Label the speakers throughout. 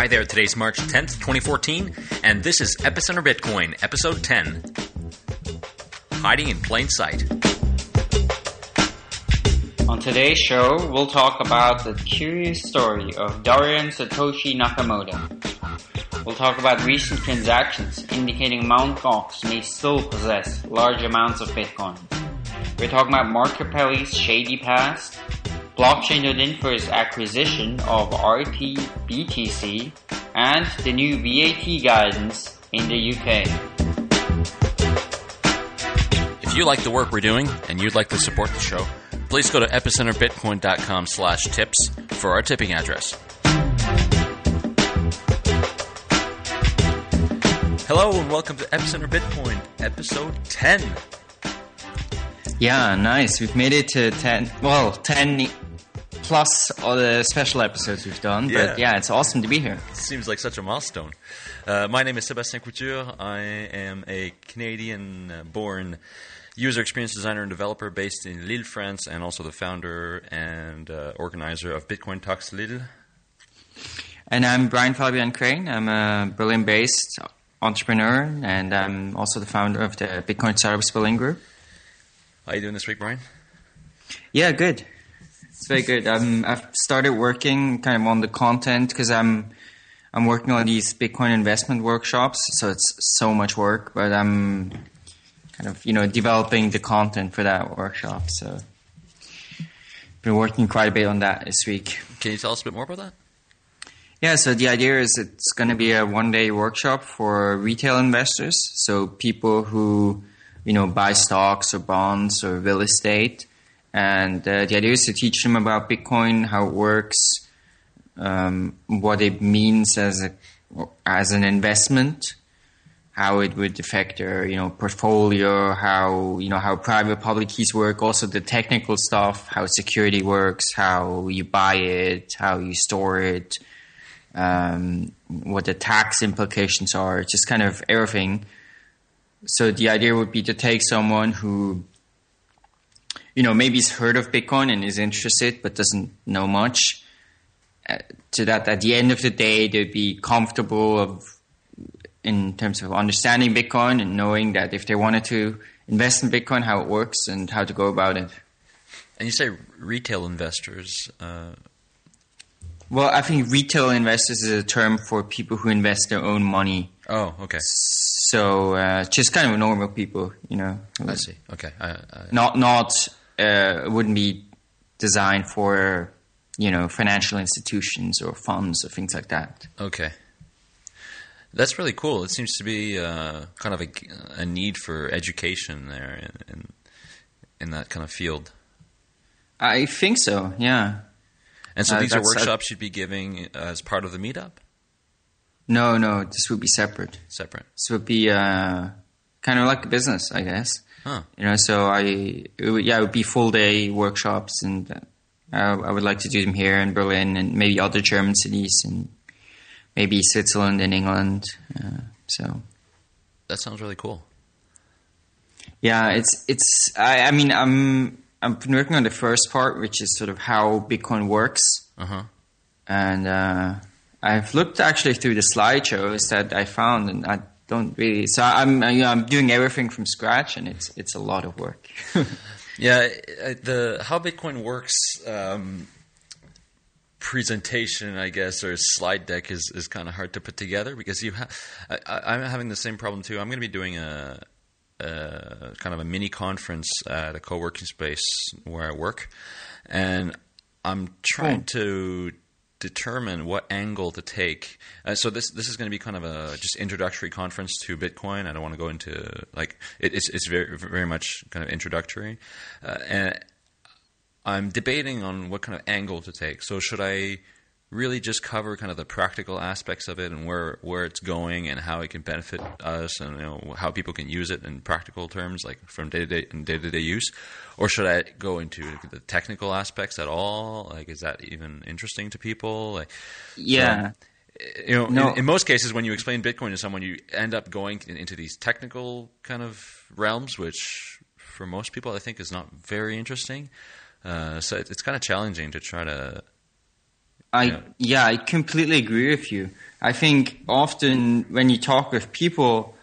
Speaker 1: Hi there, today's March 10th, 2014, and this is Epicenter Bitcoin, episode 10 Hiding in Plain Sight.
Speaker 2: On today's show, we'll talk about the curious story of Dorian Satoshi Nakamoto. We'll talk about recent transactions indicating Mt. Gox may still possess large amounts of Bitcoin. We're talking about Mark Karpelès shady past, Blockchain.info's acquisition of RTBTC, and the new VAT guidance in the UK.
Speaker 1: If you like the work we're doing and you'd like to support the show, please go to epicenterbitcoin.com slash tips for our tipping address. Hello and welcome to Epicenter Bitcoin, episode 10.
Speaker 2: Yeah, nice. We've made it to 10, well, 10 plus all the special episodes we've done.
Speaker 1: Yeah.
Speaker 2: But yeah, it's awesome to be here.
Speaker 1: Seems like such a milestone. Uh, my name is Sebastien Couture. I am a Canadian uh, born user experience designer and developer based in Lille, France, and also the founder and uh, organizer of Bitcoin Talks Lille.
Speaker 2: And I'm Brian Fabian Crain. I'm a Berlin based entrepreneur, and I'm also the founder of the Bitcoin Startups Berlin Group.
Speaker 1: How are you doing this week, Brian?
Speaker 2: Yeah, good. Good. Um, I've started working kind of on the content because I'm I'm working on these Bitcoin investment workshops, so it's so much work. But I'm kind of you know developing the content for that workshop. So been working quite a bit on that this week.
Speaker 1: Can you tell us a bit more about that?
Speaker 2: Yeah, so the idea is it's going to be a one day workshop for retail investors. So people who, you know, buy stocks or bonds or real estate. And uh, the idea is to teach them about Bitcoin, how it works, um, what it means as a as an investment, how it would affect their you know portfolio, how you know how private public keys work, also the technical stuff, how security works, how you buy it, how you store it, um, what the tax implications are, just kind of everything. So the idea would be to take someone who, you know, maybe he's heard of Bitcoin and is interested but doesn't know much, uh, to that at the end of the day they'd be comfortable of in terms of understanding Bitcoin and knowing that if they wanted to invest in Bitcoin, how it works and how to go about it.
Speaker 1: And you say retail investors. Uh,
Speaker 2: Well, I think retail investors is a term for people who invest their own money.
Speaker 1: oh, okay.
Speaker 2: So uh, just kind of normal people, you know.
Speaker 1: I see. Okay. I, I,
Speaker 2: Not not uh, wouldn't be designed for you know financial institutions or funds or things like that.
Speaker 1: Okay. That's really cool. It seems to be uh, kind of a, a need for education there in, in, in that kind of field.
Speaker 2: I think so. Yeah.
Speaker 1: And so
Speaker 2: Uh,
Speaker 1: these are workshops you'd be giving as part of the meetup?
Speaker 2: No, no, this would be separate.
Speaker 1: Separate.
Speaker 2: This would be uh, kind of like a business, I guess.
Speaker 1: Huh.
Speaker 2: You know, so I it would, yeah, it would be full day workshops, and uh, I, I would like to do them here in Berlin and maybe other German cities and maybe Switzerland and England. Uh, so
Speaker 1: That sounds really cool.
Speaker 2: yeah, it's it's. I, I mean, I'm I'm working on the first part, which is sort of how Bitcoin works,
Speaker 1: Uh huh.
Speaker 2: and uh, I've looked actually through the slideshows that I found, and I don't really. So I'm you know, I'm doing everything from scratch, and it's it's a lot of work.
Speaker 1: Yeah, uh, the how Bitcoin works um, presentation, I guess, or slide deck is, is kind of hard to put together because you. Ha- I, I, I'm having the same problem too. I'm going to be doing a, a kind of a mini conference at a co-working space where I work, and I'm trying to determine what angle to take. Uh, so this this is going to be kind of a just introductory conference to Bitcoin. I don't want to go into like it, it's it's very very much kind of introductory, uh, and I'm debating on what kind of angle to take. So should I really just cover kind of the practical aspects of it and where where it's going and how it can benefit us and you know how people can use it in practical terms like from day to day and day to day use or should I go into the technical aspects at all like is that even interesting to people like
Speaker 2: yeah.
Speaker 1: you know
Speaker 2: No.
Speaker 1: in, in most cases when you explain bitcoin to someone you end up going into these technical kind of realms which for most people I think is not very interesting uh, so it, it's kind of challenging to try to
Speaker 2: I
Speaker 1: Yeah.
Speaker 2: yeah. I completely agree with you. I think often when you talk with people,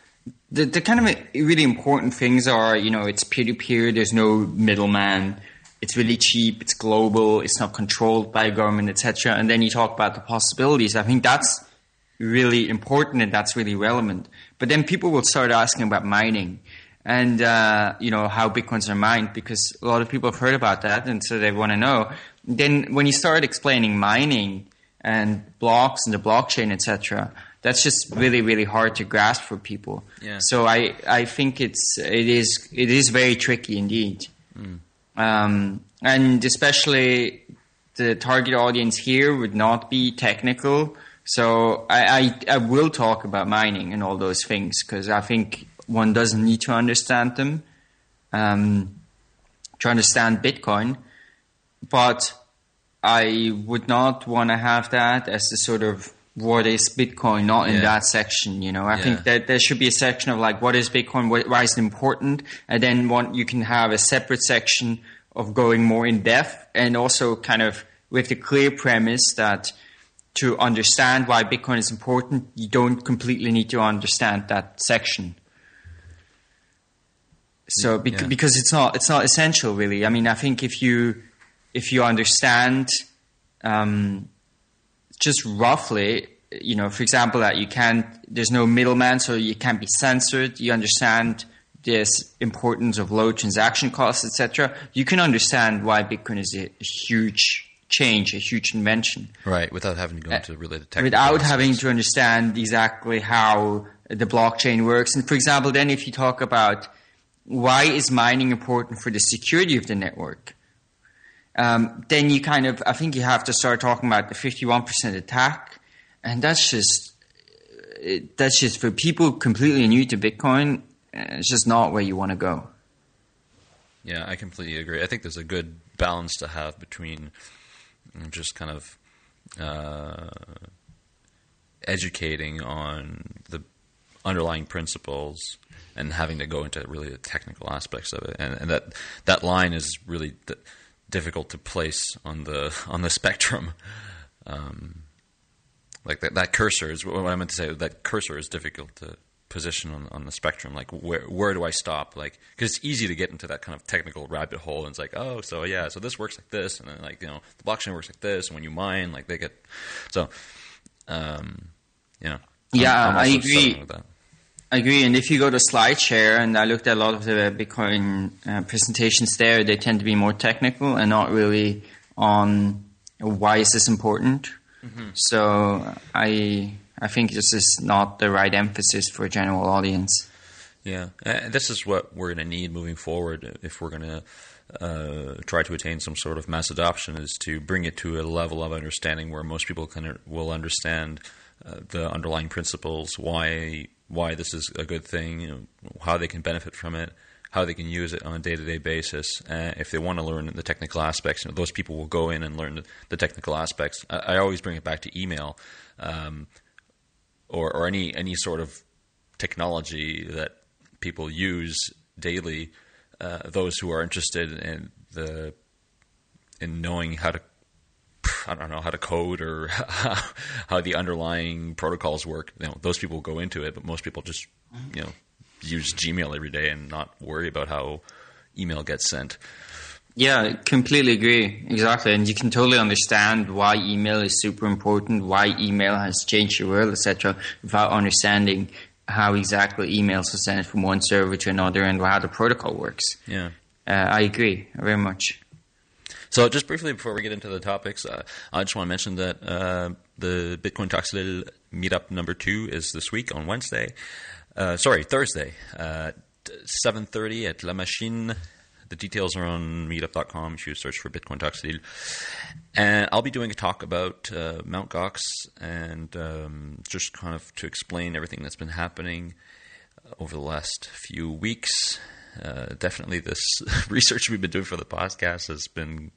Speaker 2: the the kind of really important things are you know it's peer to peer. There's no middleman. It's really cheap. It's global. It's not controlled by government, etc. And then you talk about the possibilities. I think that's really important and that's really relevant. But then people will start asking about mining and uh, you know how bitcoins are mined because a lot of people have heard about that and so they want to know. Then when you start explaining mining and blocks and the blockchain, etc., that's just really really hard to grasp for people.
Speaker 1: Yeah.
Speaker 2: So I I think it's it is it is very tricky indeed. Um, and especially the target audience here would not be technical. So I, I, I will talk about mining and all those things because I think one doesn't need to understand them um, to understand Bitcoin. But I would not want to have that as the sort of what is Bitcoin, not in
Speaker 1: Yeah.
Speaker 2: that section. You know, I
Speaker 1: Yeah.
Speaker 2: think that there should be a section of like what is Bitcoin, wh- why is it important, and then one you can have a separate section of going more in depth and also kind of with the clear premise that to understand why Bitcoin is important, you don't completely need to understand that section. So bec-
Speaker 1: Yeah.
Speaker 2: because it's not it's not essential really. I mean, I think if you if you understand um, just roughly, you know, for example, that you can't there's no middleman, so you can't be censored. You understand this importance of low transaction costs, etc. You can understand why Bitcoin is a huge change, a huge invention
Speaker 1: Right, without having to go into really the technical
Speaker 2: without
Speaker 1: aspects.
Speaker 2: having to understand exactly how the blockchain works. And for example, then if you talk about why is mining important for the security of the network, um, then you kind of, I think you have to start talking about the 51% attack. And that's just, that's just for people completely new to Bitcoin, uh, it's just not where you want to go.
Speaker 1: Yeah, I completely agree. I think there's a good balance to have between just kind of uh, educating on the underlying principles and having to go into really the technical aspects of it, and, and that that line is really d- difficult to place on the on the spectrum. Um, like that, that cursor is what I meant to say. That cursor is difficult to position on, on the spectrum. Like where where do I stop? Like because it's easy to get into that kind of technical rabbit hole, and it's like oh, so yeah, so this works like this, and then like you know the blockchain works like this, and when you mine, like they get so. Um, yeah,
Speaker 2: Yeah, I agree.
Speaker 1: Struggling With that.
Speaker 2: I agree. And if you go to SlideShare, and I looked at a lot of the Bitcoin uh, presentations there, they tend to be more technical and not really on why is this important. So I I think this is not the right emphasis for a general audience.
Speaker 1: Yeah, and this is what we're going to need moving forward if we're going to uh, try to attain some sort of mass adoption. Is to bring it to a level of understanding where most people can will understand uh, the underlying principles, why why this is a good thing, you know, how they can benefit from it, how they can use it on a day to day basis. Uh, if they want to learn the technical aspects, you know, those people will go in and learn the, technical aspects. I, I always bring it back to email. Um, or, or any any sort of technology that people use daily, uh, those who are interested in the in knowing how to I don't know how to code or how the underlying protocols work. You know, those people go into it, but most people just you know use Gmail every day and not worry about how email gets sent.
Speaker 2: Yeah, completely agree. Exactly. And you can totally understand why email is super important, why email has changed the world, etc., without understanding how exactly emails are sent from one server to another and how the protocol works.
Speaker 1: Yeah.
Speaker 2: Uh, I agree very much.
Speaker 1: So, just briefly before we get into the topics, uh, I just want to mention that uh, the Bitcoin Talks Lille meetup number two is this week on Wednesday. Uh, sorry, Thursday, uh, seven thirty at La Machine. The details are on meetup.com if you search for Bitcoin Talks Lille. And I'll be doing a talk about uh, Mount Gox and um, just kind of to explain everything that's been happening over the last few weeks. Uh, definitely, this research we've been doing for the podcast has been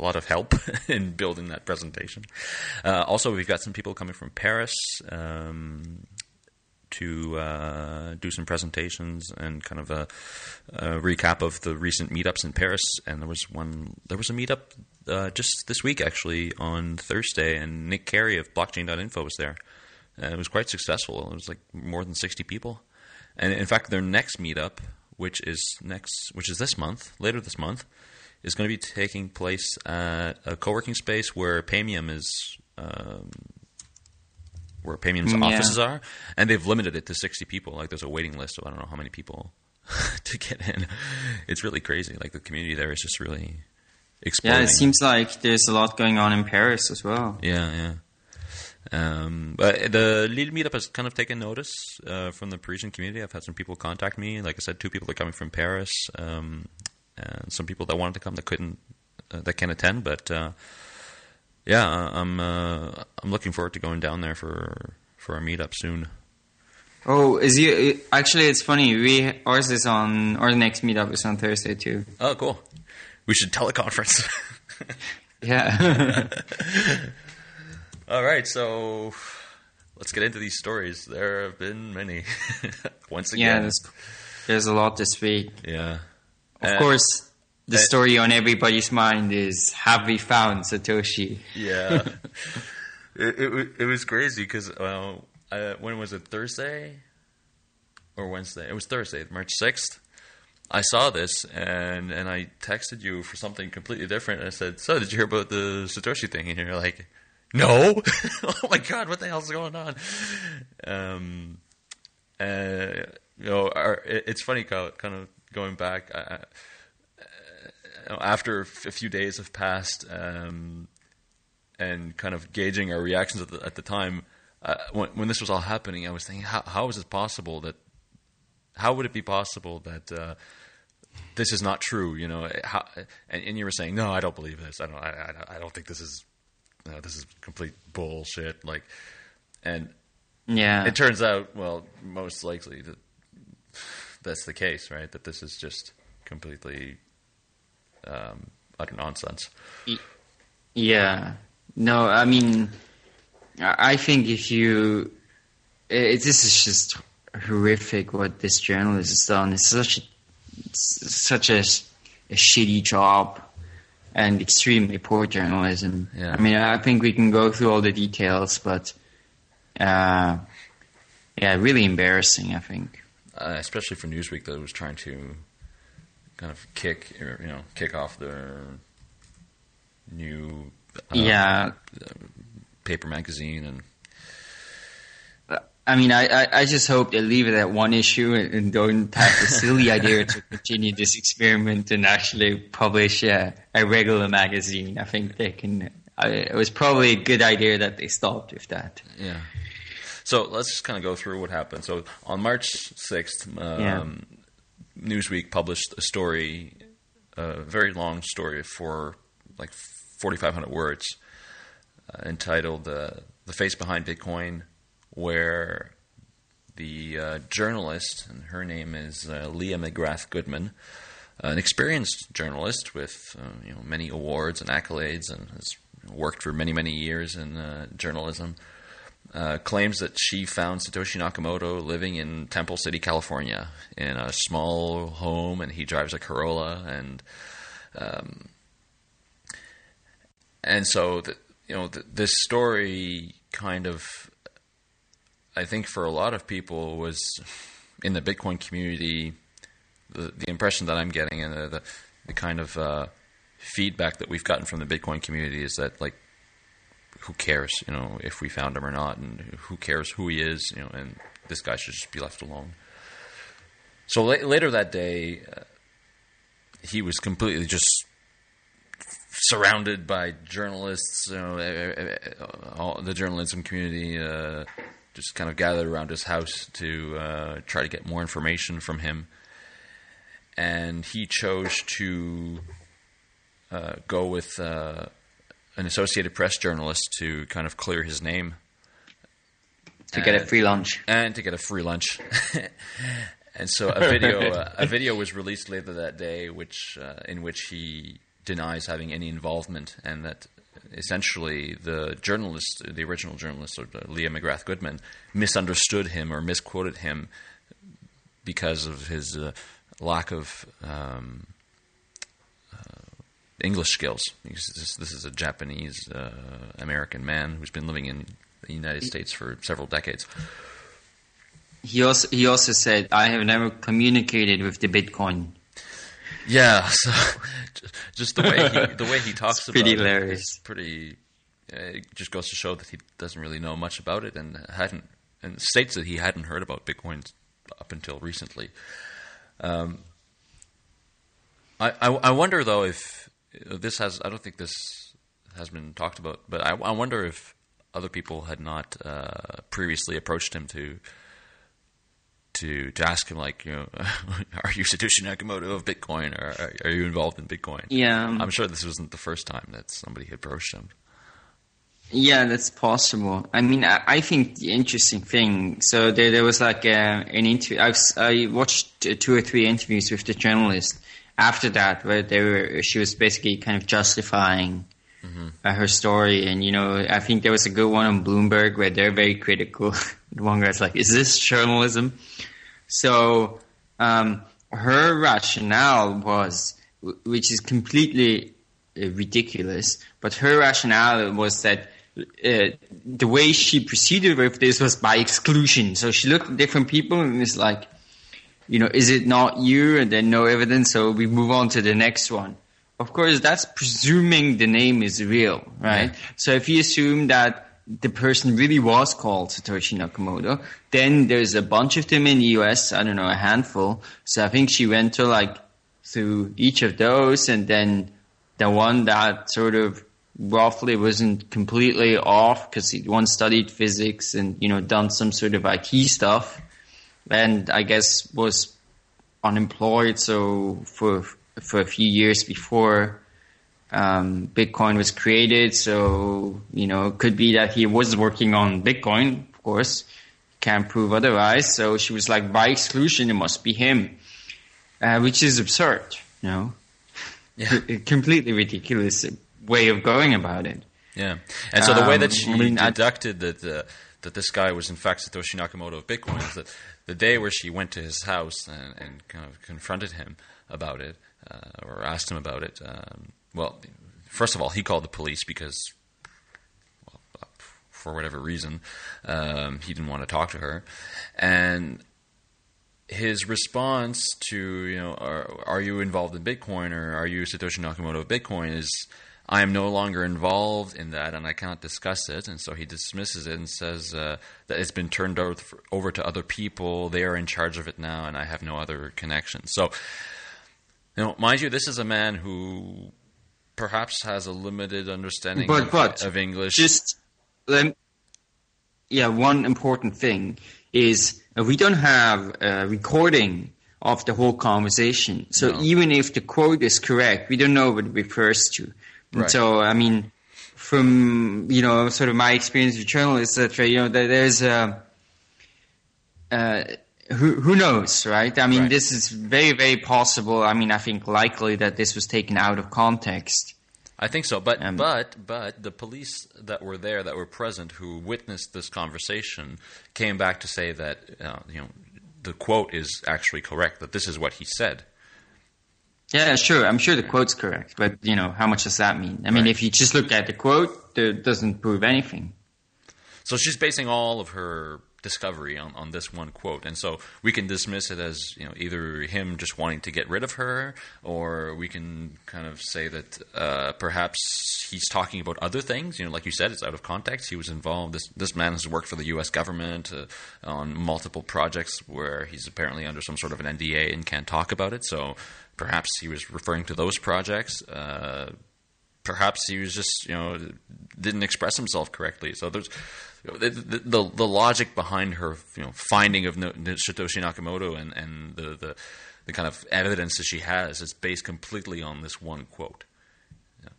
Speaker 1: a lot of help in building that presentation. Uh, also, we've got some people coming from Paris. Um, to uh, do some presentations and kind of a, a, recap of the recent meetups in Paris. And there was one, there was a meetup uh, just this week actually on Thursday, and Nic Cary of Blockchain.info was there. And it was quite successful. It was like more than sixty people. And in fact, their next meetup, which is next, which is this month, later this month, is going to be taking place at a co-working space where Paymium is. Um, where Paymium's mm, yeah. offices are, and they've limited it to 60 people. Like there's a waiting list of I don't know how many people to get in. It's really crazy. Like the community there is just really exploding.
Speaker 2: Yeah, it seems like there's a lot going on in Paris as well.
Speaker 1: Yeah, yeah. Um, but the Lille meetup has kind of taken notice uh, from the Parisian community. I've had some people contact me. Like I said, two people are coming from Paris, um, and some people that wanted to come that couldn't, uh, that can't attend. But uh, yeah, I'm uh, I'm looking forward to going down there for for our meetup soon.
Speaker 2: Oh, is you actually? It's funny. We ours is on our next meetup is on Thursday too.
Speaker 1: Oh, cool. We should teleconference.
Speaker 2: yeah.
Speaker 1: All right, so let's get into these stories. There have been many. Once again,
Speaker 2: yeah, there's, there's a lot this week.
Speaker 1: Yeah,
Speaker 2: of course the story on everybody's mind is have we found Satoshi?
Speaker 1: Yeah, it, it, it was crazy because uh, when was it Thursday or Wednesday? It was Thursday, March sixth. I saw this and and I texted you for something completely different. And I said, "So, did you hear about the Satoshi thing?" And you're like, "No." oh my god, what the hell's going on? Um, uh, you know, our, it, it's funny, kind of going back. I, after a few days have passed um, and kind of gauging our reactions at the, at the time, uh, when, when, this was all happening, I was thinking, how, how is it possible that, how would it be possible that uh, this is not true? You know, how, and, and, you were saying, no, I don't believe this. I don't, I, I, I don't think this is, uh, this is complete bullshit. Like, and
Speaker 2: yeah,
Speaker 1: it turns out, well, most likely that that's the case, right? That this is just completely um, utter nonsense.
Speaker 2: Yeah. No, I mean, I think if you, it, this is just horrific what this journalist has done. It's such a, such a, a shitty job and extremely poor journalism. Yeah. I mean, I think we can go through all the details, but uh, yeah, really embarrassing. I think,
Speaker 1: uh, especially for Newsweek that was trying to kind of kick you know kick off their new
Speaker 2: uh, yeah
Speaker 1: paper magazine and
Speaker 2: I mean, I, I just hope they leave it at one issue and don't have the silly idea to continue this experiment and actually publish a, a regular magazine. I think they can. I, it was probably a good idea that they stopped with that.
Speaker 1: Yeah. So let's just kind of go through what happened. So on March 6th, um, yeah. Newsweek published a story, a very long story for like 4,500 words, uh, entitled uh, "The Face Behind Bitcoin," where the uh, journalist, and her name is uh, Leah McGrath Goodman, an experienced journalist with uh, you know many awards and accolades, and has worked for many many years in uh, journalism uh, claims that she found Satoshi Nakamoto living in Temple City, California, in a small home, and he drives a Corolla, and um, and so the, you know the, this story kind of, I think for a lot of people was in the Bitcoin community, the the impression that I'm getting and the the, the kind of uh, feedback that we've gotten from the Bitcoin community is that like who cares, you know, if we found him or not, and who cares who he is, you know, and this guy should just be left alone. So la- later that day, uh, he was completely just surrounded by journalists, you know, all the journalism community uh, just kind of gathered around his house to uh, try to get more information from him. And he chose to uh, go with uh, an Associated Press journalist to kind of clear his name.
Speaker 2: To get a free lunch.
Speaker 1: And to get a free lunch. and so a video uh, a video was released later that day which uh, in which he denies having any involvement and that essentially the journalist, the original journalist, or Leah McGrath Goodman, misunderstood him or misquoted him because of his uh, lack of um, English skills. This, this, is a Japanese uh, American man who's been living in the United States for several decades.
Speaker 2: He also he also said, "I have never communicated with the Bitcoin."
Speaker 1: Yeah, so just the way he, the way he talks about
Speaker 2: pretty
Speaker 1: it
Speaker 2: hilarious.
Speaker 1: is pretty. Uh, it just goes to show that he doesn't really know much about it and hadn't and states that he hadn't heard about Bitcoin up until recently. Um, I, I, I wonder though if this has I don't think this has been talked about, but I, I wonder if other people had not uh, previously approached him to to to ask him like you know are you Satoshi Nakamoto of Bitcoin or are, are you involved in Bitcoin?
Speaker 2: Yeah,
Speaker 1: I'm sure this wasn't the first time that somebody had approached him.
Speaker 2: Yeah, that's possible. I mean, I, I think the interesting thing. So there, there was like a, an interview. I, I watched two or three interviews with the journalist after that, where they were. She was basically kind of justifying mm-hmm. uh, her story, and you know, I think there was a good one on Bloomberg where they're very critical. one guy's like, "Is this journalism?" So um, her rationale was, which is completely uh, ridiculous, but her rationale was that uh, the way she proceeded with this was by exclusion. So she looked at different people and was like, you know, is it not you? And then no evidence, so we move on to the next one. Of course, that's presuming the name is real, right? Yeah. So if you assume that the person really was called Satoshi Nakamoto, then there's a bunch of them in the US, I don't know, a handful. So I think she went to like through each of those and then the one that sort of roughly wasn't completely off because he once studied physics and you know done some sort of IT stuff, and I guess was unemployed. So for for a few years before um, Bitcoin was created, so you know it could be that he was working on Bitcoin. Of course, can't prove otherwise. So she was like, by exclusion, it must be him, uh, which is absurd. You know, yeah. completely ridiculous way of going about it.
Speaker 1: Yeah, and so the way that um, she I mean, deducted that uh, that this guy was in fact Satoshi Nakamoto of Bitcoin is that the day where she went to his house and, and kind of confronted him about it uh, or asked him about it. Um, well, first of all, he called the police because, well, for whatever reason, um, he didn't want to talk to her, and his response to you know are, are you involved in Bitcoin or are you Satoshi Nakamoto of Bitcoin is I am no longer involved in that and I cannot discuss it. And so he dismisses it and says uh, that it's been turned over to other people. They are in charge of it now and I have no other connection. So, you know, mind you, this is a man who perhaps has a limited understanding
Speaker 2: but,
Speaker 1: of,
Speaker 2: but
Speaker 1: of English.
Speaker 2: Just, um, yeah, one important thing is uh, we don't have a recording of the whole conversation. So no. even if the quote is correct, we don't know what it refers to. Right. So, I mean, from, you know, sort of my experience with journalists, etc., you know, there's a, uh, who, who knows, right? I mean, right. this is very, very possible. I mean, I think likely that this was taken out of context.
Speaker 1: I think so, but um, but but the police that were there, that were present, who witnessed this conversation, came back to say that uh, you know the quote is actually correct. That this is what he said.
Speaker 2: Yeah, sure. I'm sure the quote's correct, but you know, how much does that mean? I mean, right. if you just look at the quote, it doesn't prove anything.
Speaker 1: So she's basing all of her discovery on, on this one quote, and so we can dismiss it as you know either him just wanting to get rid of her, or we can kind of say that uh, perhaps he's talking about other things. You know, like you said, it's out of context. He was involved. This this man has worked for the U.S. government uh, on multiple projects where he's apparently under some sort of an NDA and can't talk about it. So perhaps he was referring to those projects. Uh, perhaps he was just you know didn't express himself correctly. So there's you know, the, the, the logic behind her you know finding of Satoshi Nakamoto and and the, the the kind of evidence that she has is based completely on this one quote.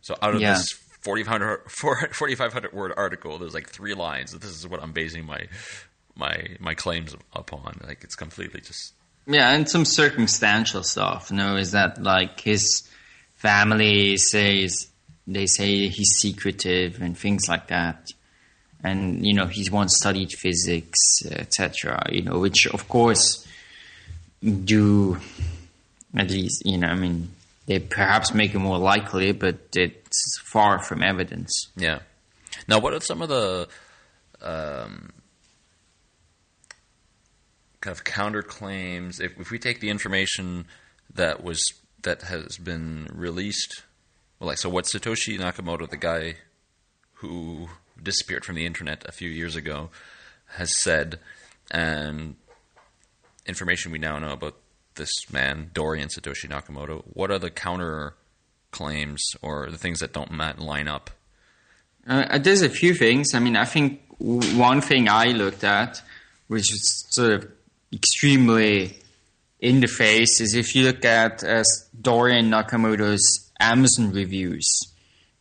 Speaker 1: So out of yeah. this 4,500 word article, there's like three lines. This is what I'm basing my my my claims upon. Like it's completely just
Speaker 2: yeah, and some circumstantial stuff. You know, is that like his family says they say he's secretive and things like that. And you know he's once studied physics, etc. You know, which of course do at least you know. I mean, they perhaps make it more likely, but it's far from evidence.
Speaker 1: Yeah. Now, what are some of the um, kind of counterclaims? If, if we take the information that was that has been released, well, like so, what Satoshi Nakamoto, the guy who disappeared from the internet a few years ago, has said, and information we now know about this man, Dorian Satoshi Nakamoto, what are the counter claims or the things that don't line up?
Speaker 2: Uh, there's a few things. I mean, I think one thing I looked at, which is sort of extremely in the face, is if you look at uh, Dorian Nakamoto's Amazon reviews.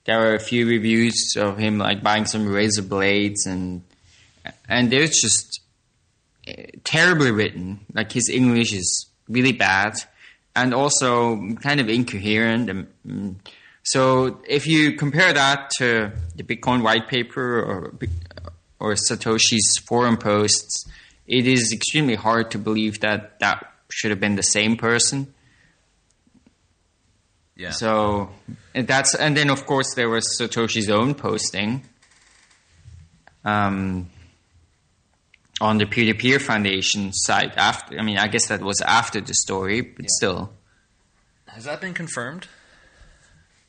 Speaker 2: There were a few reviews of him like buying some razor blades and and they're just uh, terribly written. Like his English is really bad and also kind of incoherent. Mm. So if you compare that to the Bitcoin white paper or or Satoshi's forum posts, it is extremely hard to believe that that should have been the same person.
Speaker 1: Yeah.
Speaker 2: So that's and then of course there was Satoshi's own posting. Um, on the peer to peer foundation site after I mean I guess that was after the story, but yeah. still.
Speaker 1: Has that been confirmed?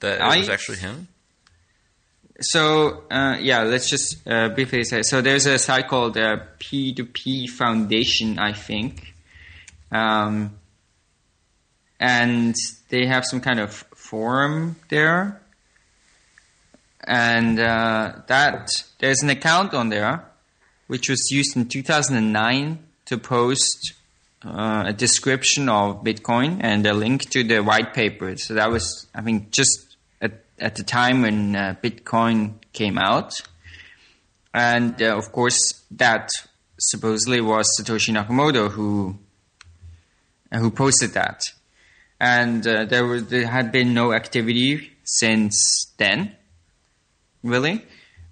Speaker 1: That it I, was actually him?
Speaker 2: So uh, yeah, let's just uh, briefly say. So there's a site called uh, P2P Foundation, I think, um, and they have some kind of forum there, and uh, that there's an account on there which was used in 2009 to post uh, a description of Bitcoin and a link to the white paper. So that was, I mean, just at, at the time when uh, Bitcoin came out. And uh, of course, that supposedly was Satoshi Nakamoto who who posted that. And uh, there, was, there had been no activity since then, really.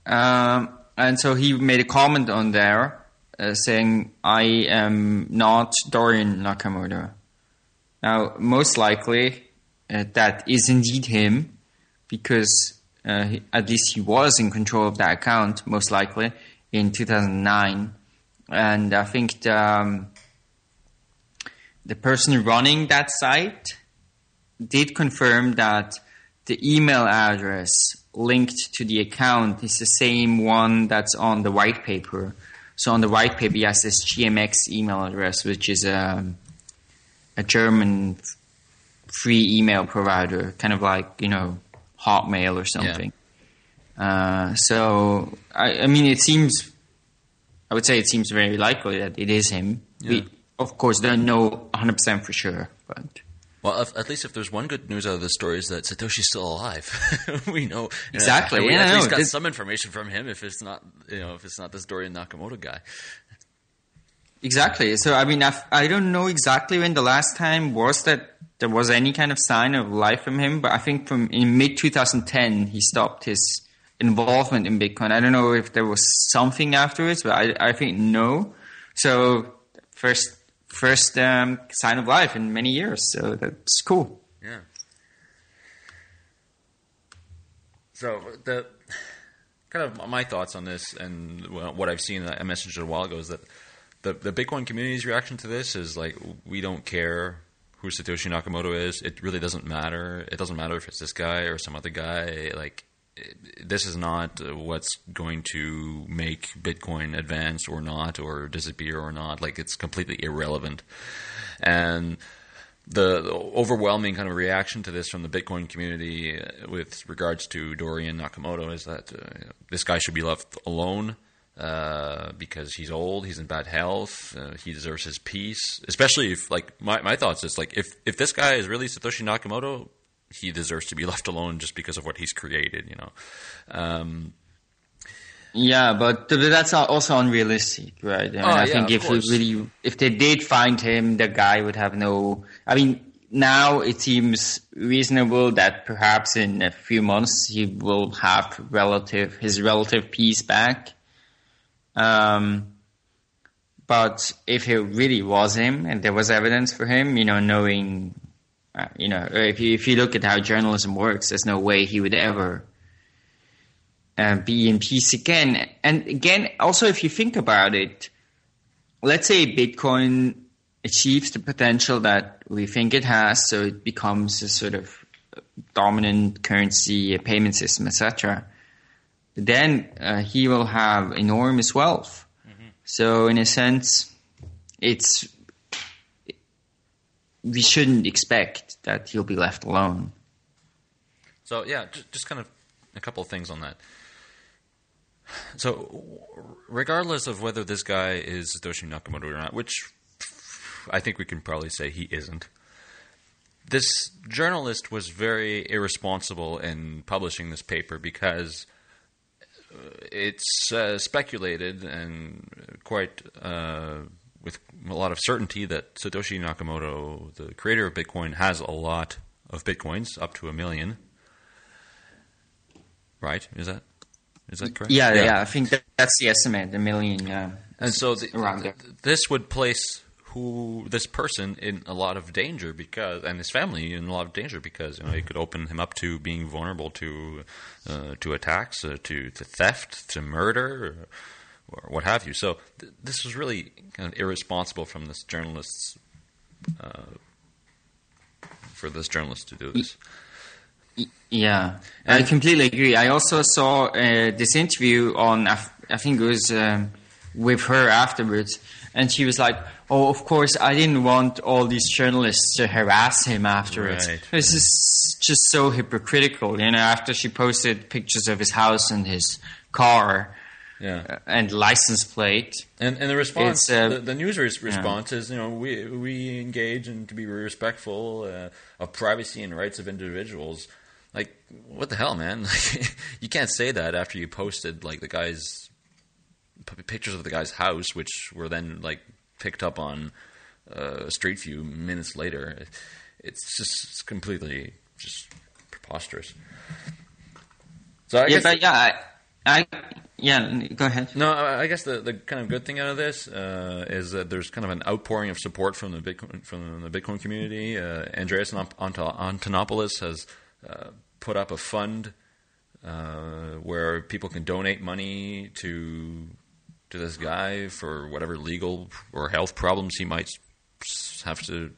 Speaker 2: Um, and so he made a comment on there uh, saying, I am not Dorian Nakamoto. Now, most likely, uh, that is indeed him because uh, he, at least he was in control of that account, most likely, in 2009. And I think the, um, the person running that site did confirm that the email address linked to the account is the same one that's on the white paper. So on the white paper, he has this GMX email address, which is a, a German free email provider, kind of like, you know, Hotmail or something. Yeah. Uh, so, I, I, mean, it seems, I would say it seems very likely that it is him. Yeah. We, of course, don't know 100% for sure, but.
Speaker 1: Well, if, at least if there's one good news out of this story is that Satoshi's still alive. we know
Speaker 2: exactly.
Speaker 1: we
Speaker 2: yeah,
Speaker 1: at
Speaker 2: least
Speaker 1: got some information from him. If it's not, you know, if it's not this Dorian Nakamoto guy.
Speaker 2: Exactly. So I mean, I've, I do not know exactly when the last time was that there was any kind of sign of life from him, but I think from in mid 2010 he stopped his involvement in Bitcoin. I don't know if there was something afterwards, but I, I think no. So first first um, sign of life in many years. So that's cool.
Speaker 1: Yeah. So the kind of my thoughts on this and what I've seen, I messaged a while ago, is that the the Bitcoin community's reaction to this is like we don't care who Satoshi Nakamoto is. It really doesn't matter. It doesn't matter if it's this guy or some other guy. Like this is not what's going to make Bitcoin advance or not, or disappear or not. Like it's completely irrelevant. And the, the overwhelming kind of reaction to this from the Bitcoin community uh, with regards to Dorian Nakamoto is that uh, this guy should be left alone. Uh, because he's old, he's in bad health, uh, he deserves his peace. Especially if, like, my, my thoughts is like, if if this guy is really Satoshi Nakamoto, he deserves to be left alone just because of what he's created, you know. Um,
Speaker 2: yeah, but that's also unrealistic, right? I, mean,
Speaker 1: oh,
Speaker 2: I
Speaker 1: yeah,
Speaker 2: think if really, if they did find him, the guy would have no. I mean, now it seems reasonable that perhaps in a few months he will have relative his relative peace back. Um, but if it really was him and there was evidence for him, you know, knowing, uh, you know, if you if you look at how journalism works, there's no way he would ever uh, be in peace again. And again, also if you think about it, let's say Bitcoin achieves the potential that we think it has, so it becomes a sort of dominant currency, a payment system, etc. Then uh, he will have enormous wealth. Mm-hmm. So in a sense, it's we shouldn't expect that he'll be left alone.
Speaker 1: So yeah, just, kind of a couple of things on that. So, regardless of whether this guy is Satoshi Nakamoto or not, which I think we can probably say he isn't. This journalist was very irresponsible in publishing this paper because uh, it's uh, speculated and quite uh, with a lot of certainty that Satoshi Nakamoto, the creator of Bitcoin, has a lot of bitcoins, up to a million. Right? Is that is that correct?
Speaker 2: Yeah, yeah. yeah I think that, that's the estimate, a million. Yeah.
Speaker 1: And so the, around there. this would place who this person in a lot of danger because, and his family in a lot of danger because you know it could open him up to being vulnerable to uh, to attacks, uh, to to theft, to murder, or, what have you. So th- this was really kind of irresponsible from this journalist's uh, for this journalist to do this.
Speaker 2: Yeah, and I completely agree. I also saw uh, this interview on, I think it was um, with her afterwards, and she was like, "Oh, of course, I didn't want all these journalists to harass him afterwards. Right. This is just so hypocritical." You know, after she posted pictures of his house and his car. Yeah. Uh, and license plate.
Speaker 1: And and the response, uh, the, the, news response yeah. is, you know, we we engage and to be respectful uh, of privacy and rights of individuals. Like, what the hell, man? you can't say that after you posted like the guy's pictures of the guy's house, which were then like picked up on uh, Street View minutes later. It's just it's completely just preposterous.
Speaker 2: So I yeah, but yeah, I, I, yeah, go ahead.
Speaker 1: No, I guess the, the kind of good thing out of this uh, is that there's kind of an outpouring of support from the Bitcoin from the Bitcoin community. Uh, Andreas Antonopoulos has uh, put up a fund uh, where people can donate money to to this guy for whatever legal or health problems he might have to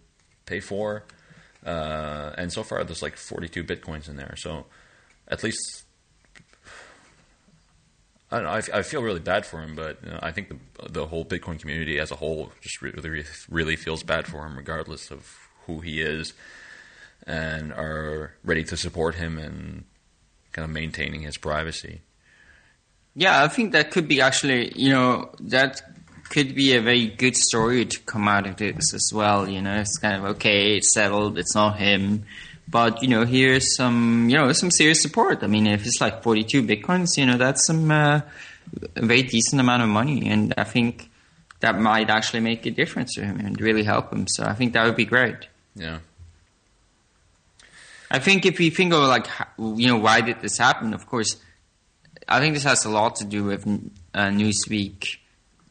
Speaker 1: pay for. Uh, and so far, there's like 42 bitcoins in there. So at least I don't know. Feel really bad for him, but you know, I think the the whole Bitcoin community as a whole just really really feels bad for him, regardless of who he is, and are ready to support him and kind of maintaining his privacy.
Speaker 2: Yeah, I think that could be actually, you know, that could be a very good story to come out of this as well. You know, it's kind of okay, it's settled, it's not him, but you know, here's some, you know, some serious support. I mean, if it's like 42 bitcoins, you know, that's some uh, very decent amount of money, and I think that might actually make a difference to him and really help him. So I think that would be great.
Speaker 1: Yeah.
Speaker 2: I think if we think of like, you know, why did this happen? Of course I think this has a lot to do with uh, Newsweek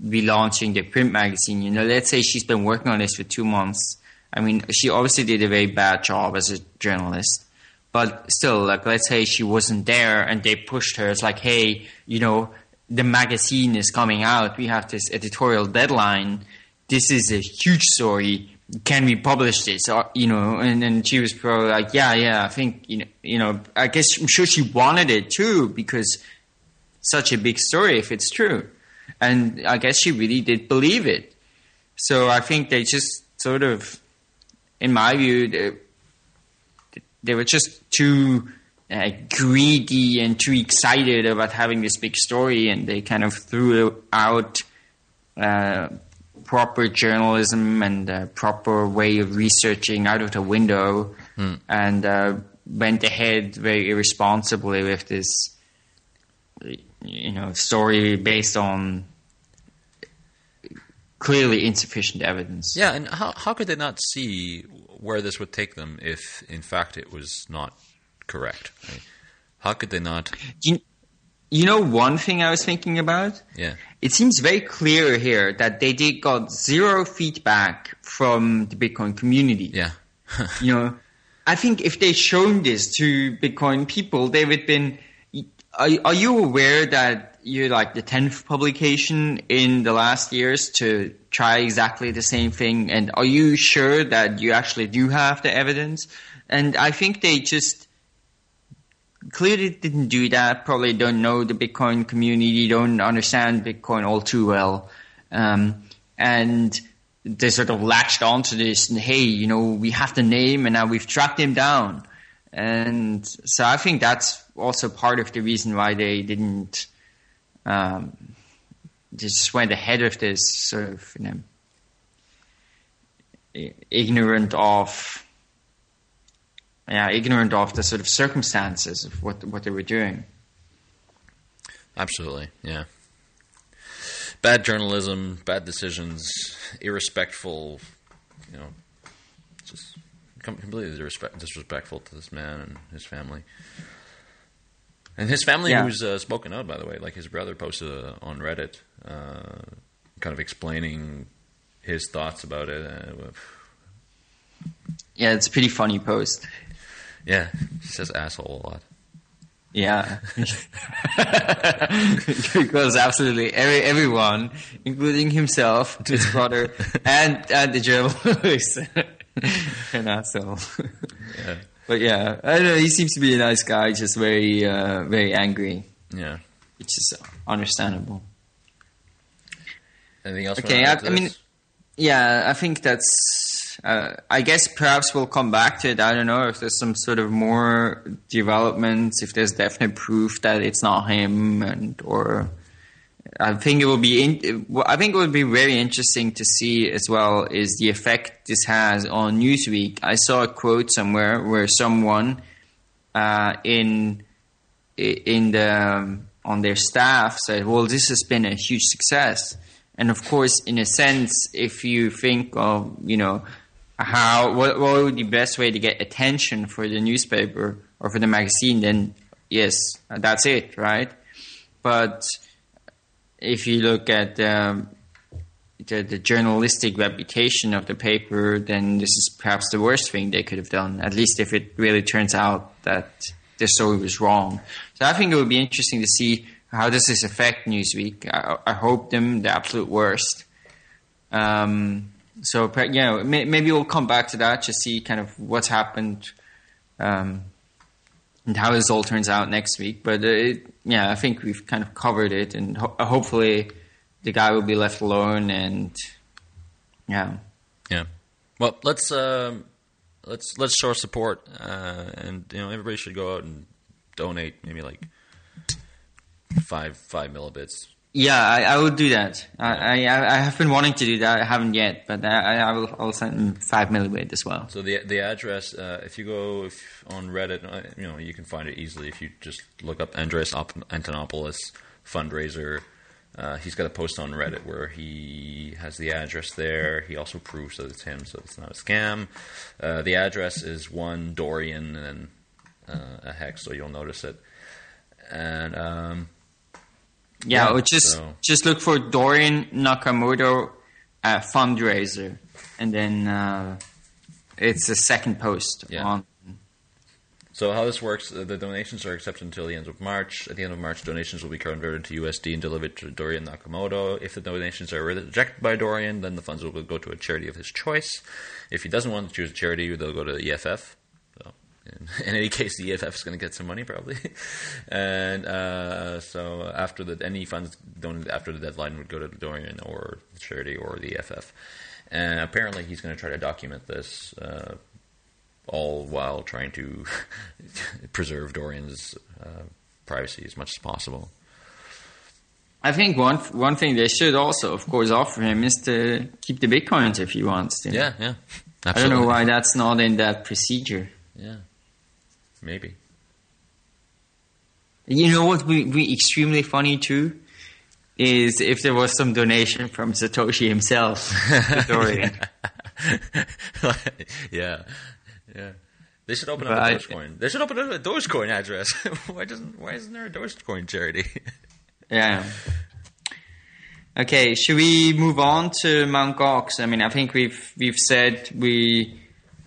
Speaker 2: relaunching the print magazine. You know, let's say she's been working on this for two months. I mean, she obviously did a very bad job as a journalist, but still, like, let's say she wasn't there and they pushed her. It's like, hey, you know, the magazine is coming out. We have this editorial deadline. This is a huge story. Can we publish this? Or, you know, and then she was probably like, yeah, yeah, I think, you know, you know, I guess I'm sure she wanted it too because such a big story if it's true. And I guess she really did believe it. So I think they just sort of, in my view, they, they were just too uh, greedy and too excited about having this big story, and they kind of threw out uh, proper journalism and a proper way of researching out of the window, mm. and uh, went ahead very irresponsibly with this you know story based on clearly insufficient evidence.
Speaker 1: Yeah, and how how could they not see where this would take them if, in fact, it was not correct. Right? How could they not?
Speaker 2: You, you know, one thing I was thinking about.
Speaker 1: Yeah.
Speaker 2: It seems very clear here that they did got zero feedback from the Bitcoin community.
Speaker 1: Yeah.
Speaker 2: you know, I think if they shown this to Bitcoin people, they would been. Are, are you aware that you're like the tenth publication in the last years to try exactly the same thing? And are you sure that you actually do have the evidence? And I think they just clearly didn't do that. Probably don't know the Bitcoin community, don't understand Bitcoin all too well, um, and they sort of latched onto this. And hey, you know, we have the name, and now we've tracked him down. And so I think that's also part of the reason why they didn't. Um, just went ahead of this sort of you know ignorant of yeah, ignorant of the sort of circumstances of what what they were doing.
Speaker 1: Absolutely, yeah. Bad journalism, bad decisions, irrespectful, you know, just completely disrespectful to this man and his family. And his family, yeah. who's uh, spoken out, by the way, like his brother posted uh, on Reddit, uh, kind of explaining his thoughts about it. Uh,
Speaker 2: yeah, it's a pretty funny post.
Speaker 1: Yeah, he says asshole a lot.
Speaker 2: Yeah, because absolutely every everyone, including himself, his brother, and and the journalist, an asshole. Yeah. But yeah, I don't know. He seems to be a nice guy, just very uh, very angry.
Speaker 1: Yeah,
Speaker 2: which is understandable.
Speaker 1: Anything else?
Speaker 2: Okay, I, I mean, yeah, I think that's uh, I guess perhaps we'll come back to it. I don't know if there's some sort of more developments, if there's definite proof that it's not him, and or I think it will be. In, I think it would be very interesting to see as well is the effect this has on Newsweek. I saw a quote somewhere where someone uh, in in the um, on their staff said, "Well, this has been a huge success." And of course, in a sense, if you think of you know how what, what would be the best way to get attention for the newspaper or for the magazine, then yes, that's it, right? But if you look at um, the, the, journalistic reputation of the paper, then this is perhaps the worst thing they could have done. At least if it really turns out that the story was wrong. So I think it would be interesting to see how does this affect Newsweek. I, I hope them the absolute worst. Um, so you know, maybe we'll come back to that to see kind of what's happened um, and how this all turns out next week. But uh, it, yeah, I think we've kind of covered it, and ho- hopefully the guy will be left alone. And yeah,
Speaker 1: yeah. Well, let's uh, let's let's show our support, uh, and you know, everybody should go out and donate maybe like five five millibits
Speaker 2: yeah, I, I will do that. I, I, I have been wanting to do that. I haven't yet, but I, I will. I'll send five millibit as well.
Speaker 1: So the the address, uh, if you go if on Reddit, uh, you know you can find it easily if you just look up Andreas Antonopoulos fundraiser. Uh, he's got a post on Reddit where he has the address there. He also proves that it's him, so it's not a scam. Uh, the address is one Dorian and uh, a hex, so you'll notice it. And um,
Speaker 2: yeah, yeah or just so. just look for Dorian Nakamoto uh, fundraiser, and then uh, it's a second post yeah. on.
Speaker 1: So how this works, uh, the donations are accepted until the end of March. At the end of March, donations will be converted to USD and delivered to Dorian Nakamoto. If the donations are rejected by Dorian, then the funds will go to a charity of his choice. If he doesn't want to choose a charity, they'll go to the EFF. In, any case, the EFF is going to get some money probably, and uh, so after the any funds don't after the deadline would go to Dorian or the charity or the EFF, and apparently he's going to try to document this, uh, all while trying to preserve Dorian's uh, privacy as much as possible.
Speaker 2: I think one one thing they should also, of course, offer him is to keep the bitcoins if he wants to.
Speaker 1: Yeah, yeah. Absolutely.
Speaker 2: I don't know why that's not in that procedure.
Speaker 1: Yeah. Maybe.
Speaker 2: You know what would be extremely funny too? Is if there was some donation from Satoshi himself, Dorian.
Speaker 1: yeah, yeah. They should open
Speaker 2: But
Speaker 1: up a
Speaker 2: I-
Speaker 1: Dogecoin. They should open up a Dogecoin address. why doesn't? Why isn't there a Dogecoin charity?
Speaker 2: Yeah. Okay, should we move on to Mount Gox? I mean, I think we've we've said we,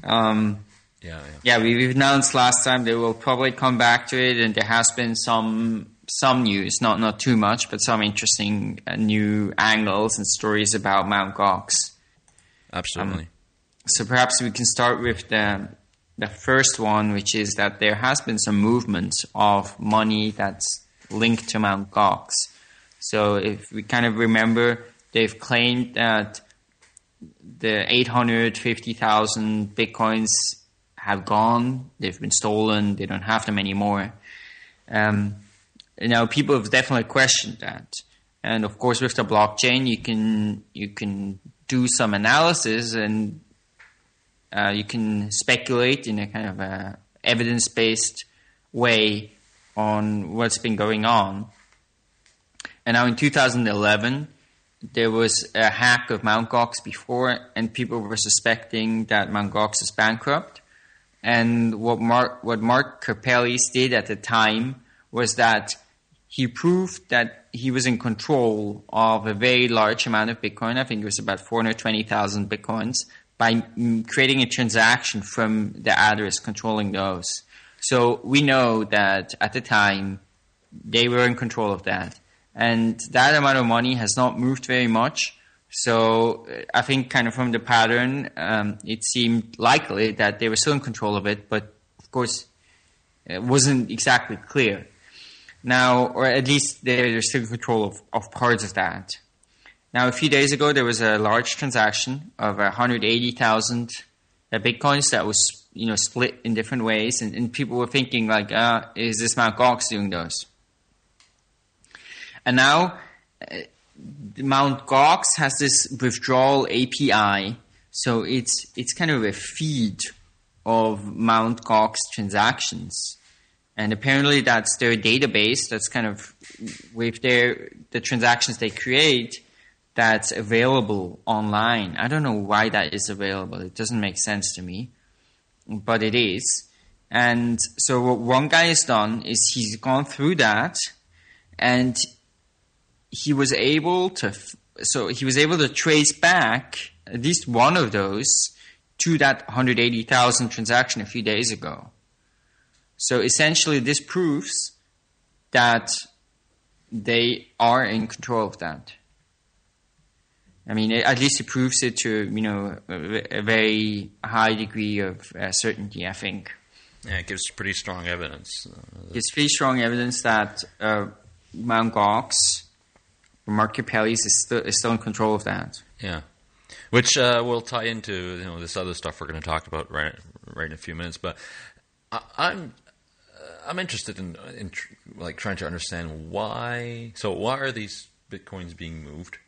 Speaker 2: um,
Speaker 1: yeah, yeah.
Speaker 2: yeah, we- we've announced last time they will probably come back to it, and there has been some some news, not not too much, but some interesting uh, new angles and stories about Mount Gox.
Speaker 1: Absolutely.
Speaker 2: So perhaps we can start with the the first one, which is that there has been some movement of money that's linked to Mount Gox. So if we kind of remember, they've claimed that the 850,000 bitcoins have gone, they've been stolen, they don't have them anymore. Um, now people have definitely questioned that. And of course, with the blockchain, you can you can do some analysis and uh, you can speculate in a kind of a evidence based way on what's been going on. And now in 2011, there was a hack of Mt. Gox before, and people were suspecting that Mt. Gox is bankrupt. And what Mark, what Mark Karpelès did at the time was that he proved that he was in control of a very large amount of Bitcoin. I think it was about 420,000 Bitcoins by creating a transaction from the address controlling those. So we know that at the time they were in control of that. And that amount of money has not moved very much. So uh, I think kind of from the pattern, um, it seemed likely that they were still in control of it, but of course it wasn't exactly clear. Now, or at least they're, still in control of, of parts of that. Now, a few days ago, there was a large transaction of 180,000 uh, bitcoins that was, you know, split in different ways, and, and people were thinking like, uh, is this Mt. Gox doing those? And now, Mt. Gox has this withdrawal API, so it's it's kind of a feed of Mount Gox transactions, and apparently that's their database. That's kind of with their the transactions they create that's available online. I don't know why that is available. It doesn't make sense to me, but it is. And so what one guy has done is he's gone through that, and he was able to. So he was able to trace back at least one of those to that 180,000 transaction a few days ago. So essentially, this proves that they are in control of that. I mean, at least it proves it to you know a, very high degree of uh, certainty. I think
Speaker 1: Yeah, it gives pretty strong evidence. Uh,
Speaker 2: it's pretty strong evidence that uh, Mt. Gox, Mark Karpelès is still is still in control of that.
Speaker 1: Yeah, which uh, will tie into you know this other stuff we're going to talk about right right in a few minutes. But I, I'm uh, I'm interested in in tr- like trying to understand why. So why are these bitcoins being moved?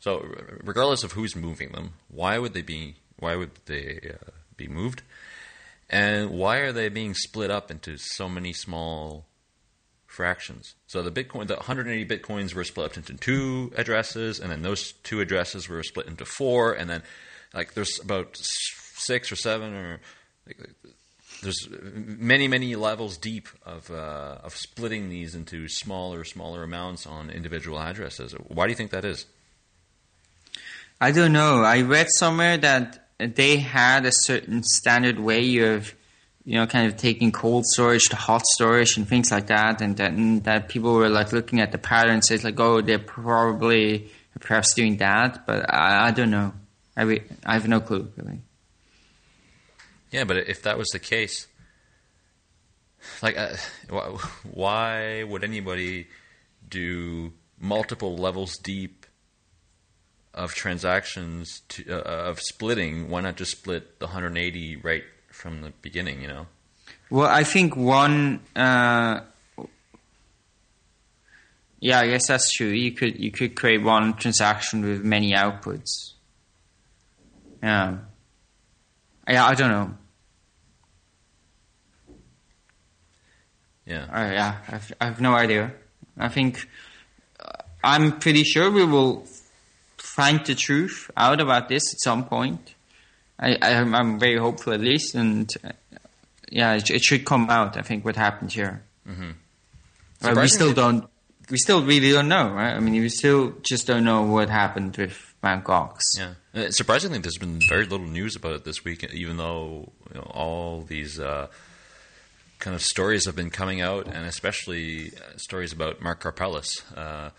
Speaker 1: So regardless of who's moving them, why would they be why would they uh, be moved? And why are they being split up into so many small fractions. So the Bitcoin, the 180 Bitcoins were split up into two addresses, and then those two addresses were split into four, and then like there's about six or seven or like, there's many many levels deep of uh, of splitting these into smaller smaller amounts on individual addresses. Why do you think that is?
Speaker 2: I don't know. I read somewhere that they had a certain standard way of, you know, kind of taking cold storage to hot storage and things like that, and that, and that people were like looking at the pattern and says like, oh, they're probably perhaps doing that, but I, I don't know. I re- I have no clue really.
Speaker 1: Yeah, but if that was the case, like, uh, why would anybody do multiple levels deep of transactions to, uh, of splitting? Why not just split the 180 right from the beginning? You know?
Speaker 2: Well, I think one. Uh, yeah, I guess that's true. You could you could create one transaction with many outputs. Yeah. Yeah, I don't know.
Speaker 1: Yeah.
Speaker 2: Uh, yeah, I've, I have no idea. I think uh, I'm pretty sure we will find the truth out about this at some point. I, I am I'm very hopeful at least, and uh, yeah, it, it should come out. I think what happened here.
Speaker 1: Mm-hmm.
Speaker 2: Well, we still don't. We still really don't know, right? I mean, we still just don't know what happened with Gox.
Speaker 1: Yeah, Uh, surprisingly, there's been very little news about it this week, even though you know, all these uh, kind of stories have been coming out, and especially uh, stories about Mark Karpelès. Uh,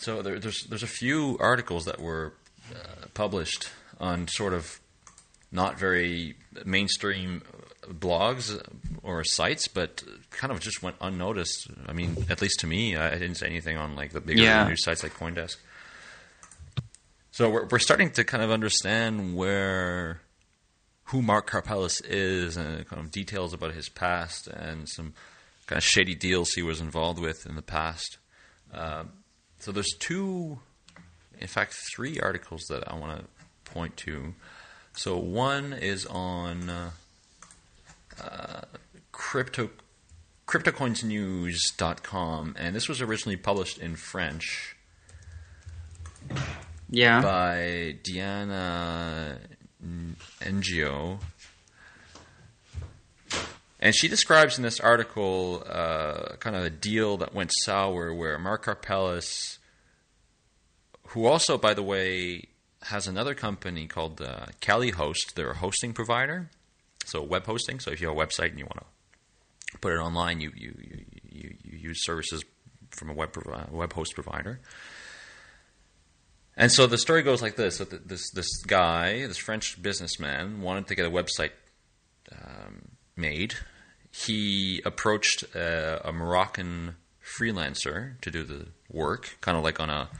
Speaker 1: so there, there's there's a few articles that were uh, published on sort of not very mainstream blogs or sites, but kind of just went unnoticed. I mean, at least to me, I didn't say anything on like the bigger
Speaker 2: Yeah.
Speaker 1: news sites like CoinDesk. So we're we're starting to kind of understand where who Mark Karpelès is and kind of details about his past and some kind of shady deals he was involved with in the past. Um, so there's two, in fact, three articles that I want to point to. So one is on uh, uh, crypto cryptocoinsnews.com and this was originally published in French
Speaker 2: Yeah.
Speaker 1: by Diana Ngio. And she describes in this article uh, kind of a deal that went sour where Mark Karpelès, who also, by the way, has another company called uh, KalyHost, they're a hosting provider, so web hosting. So if you have a website and you want to put it online, you, you, you, you, you use services from a web, provi- web host provider. And so the story goes like this: th- this this guy, this French businessman, wanted to get a website um, made. He approached uh, a Moroccan freelancer to do the work, kind of like on a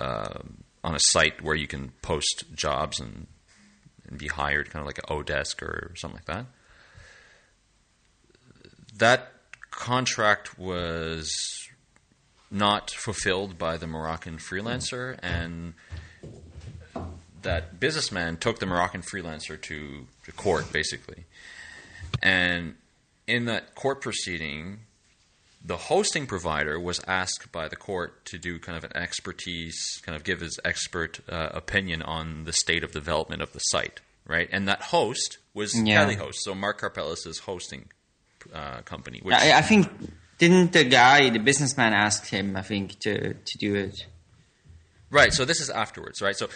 Speaker 1: uh, on a site where you can post jobs and and be hired, kind of like an Odesk or something like that. That contract was not fulfilled by the Moroccan freelancer, and that businessman took the Moroccan freelancer to, to court, basically. And in that court proceeding, the hosting provider was asked by the court to do kind of an expertise, kind of give his expert uh, opinion on the state of development of the site, right? And that host was
Speaker 2: Yeah.
Speaker 1: KalyHost, so Mark Karpelès' hosting uh, company. Which,
Speaker 2: I, I think didn't the guy, the businessman, ask him? I think to to do it.
Speaker 1: Right. So this is afterwards, right? So the,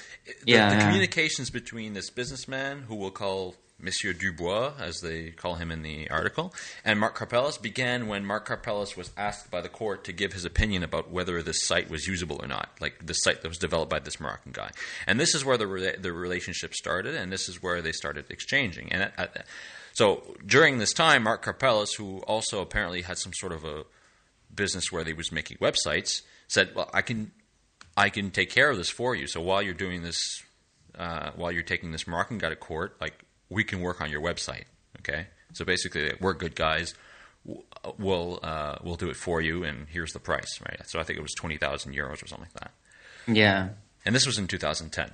Speaker 2: Yeah,
Speaker 1: the
Speaker 2: yeah.
Speaker 1: communications between this businessman, who we'll call Monsieur Dubois, as they call him in the article, and Mark Karpelès began when Mark Karpelès was asked by the court to give his opinion about whether this site was usable or not, like the site that was developed by this Moroccan guy. And this is where the rela- the relationship started, and this is where they started exchanging. And at, so during this time, Mark Karpelès, who also apparently had some sort of a business where they was making websites, said, "Well, I can I can take care of this for you. So while you're doing this, uh, while you're taking this Moroccan guy to court, like we can work on your website. Okay. So basically, we're good guys. We'll uh, we'll do it for you, and here's the price, right? So I think it was twenty thousand euros or something like that.
Speaker 2: Yeah.
Speaker 1: And this was in 2010.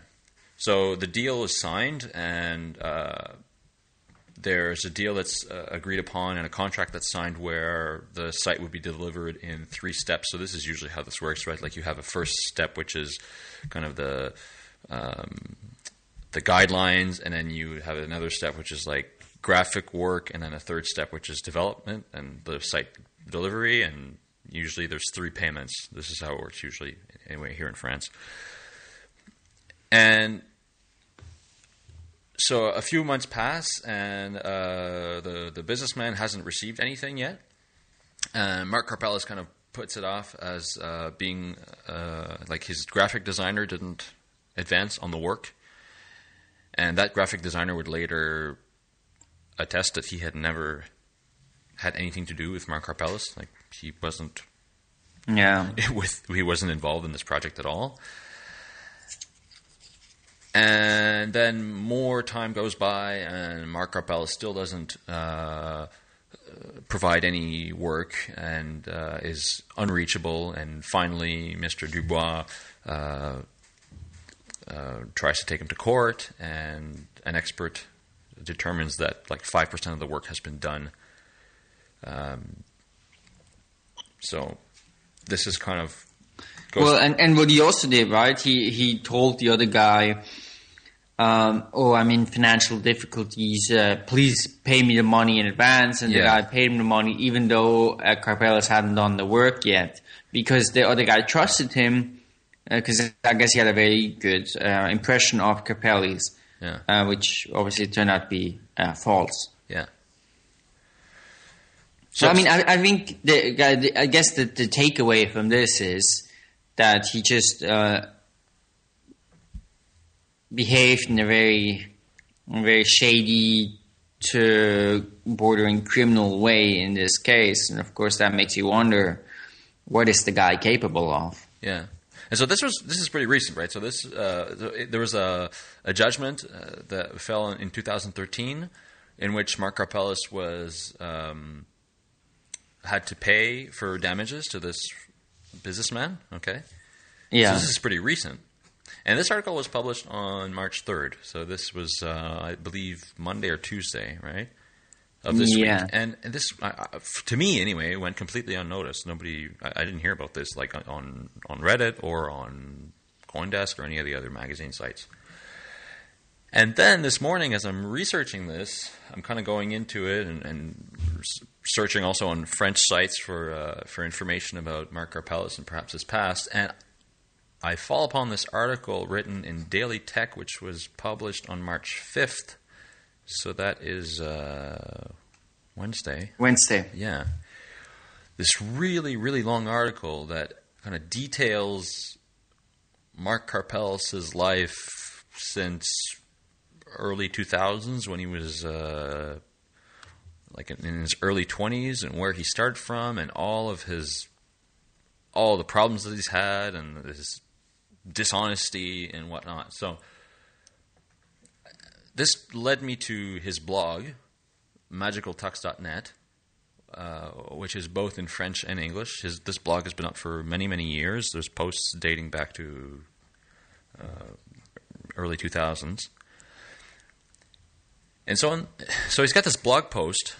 Speaker 1: So the deal is signed, and uh, there's a deal that's uh, agreed upon and a contract that's signed where the site would be delivered in three steps. So this is usually how this works, right? Like you have a first step, which is kind of the um, the guidelines, and then you have another step, which is like graphic work, and then a third step, which is development and the site delivery. And usually there's three payments. This is how it works usually, anyway, here in France. And so a few months pass, and uh, the the businessman hasn't received anything yet. And Mark Karpelès kind of puts it off as uh, being uh, like his graphic designer didn't advance on the work, and that graphic designer would later attest that he had never had anything to do with Mark Karpelès. Like he wasn't
Speaker 2: Yeah.
Speaker 1: with he wasn't involved in this project at all. And then more time goes by, and Mark Karpelès still doesn't uh, provide any work and uh, is unreachable. And finally, Mr. Dubois uh, uh, tries to take him to court, and an expert determines that like five percent of the work has been done. Um, so this is kind of goes
Speaker 2: Well, and, and what he also did, right? He he told the other guy, um, "Oh, I'm in financial difficulties. Uh, please pay me the money in advance." And
Speaker 1: Yeah.
Speaker 2: the guy paid him the money, even though uh, Karpelès hadn't done the work yet, because the other guy trusted him. Because I guess he had a very good uh, impression of Karpelès,
Speaker 1: Yeah.
Speaker 2: uh, which obviously turned out to be uh, false.
Speaker 1: Yeah.
Speaker 2: So I mean, I, I think the, the I guess the, the takeaway from this is that he just uh, behaved in a very, very shady to bordering criminal way in this case, and of course that makes you wonder what is the guy capable of.
Speaker 1: Yeah. And so this was this is pretty recent, right? So this uh, there was a a judgment uh, that fell in, in 2013 in which Mark Karpelès was um, had to pay for damages to this businessman. Okay.
Speaker 2: Yeah,
Speaker 1: So this is pretty recent. And this article was published on March 3rd. So this was, uh, I believe, Monday or Tuesday, right? Of this
Speaker 2: Yeah.
Speaker 1: week. And, and this, I, I, f- to me anyway, went completely unnoticed. Nobody, I, I didn't hear about this like on, on Reddit or on Coindesk or any of the other magazine sites. And then this morning, as I'm researching this, I'm kind of going into it and, and searching also on French sites for uh, for information about Mark Karpelès and perhaps his past. And I fall upon this article written in Daily Tech, which was published on March 5th. So that is uh, Wednesday.
Speaker 2: Wednesday.
Speaker 1: Yeah. This really, really long article that kind of details Mark Karpelès' life since early 2000s when he was uh, like in, in his early 20s and where he started from and all of his all the problems that he's had and his dishonesty and whatnot. So this led me to his blog, magicaltux.net, uh, which is both in French and English. His, this blog has been up for many, many years. There's posts dating back to uh, early 2000s. And so, on, so he's got this blog post,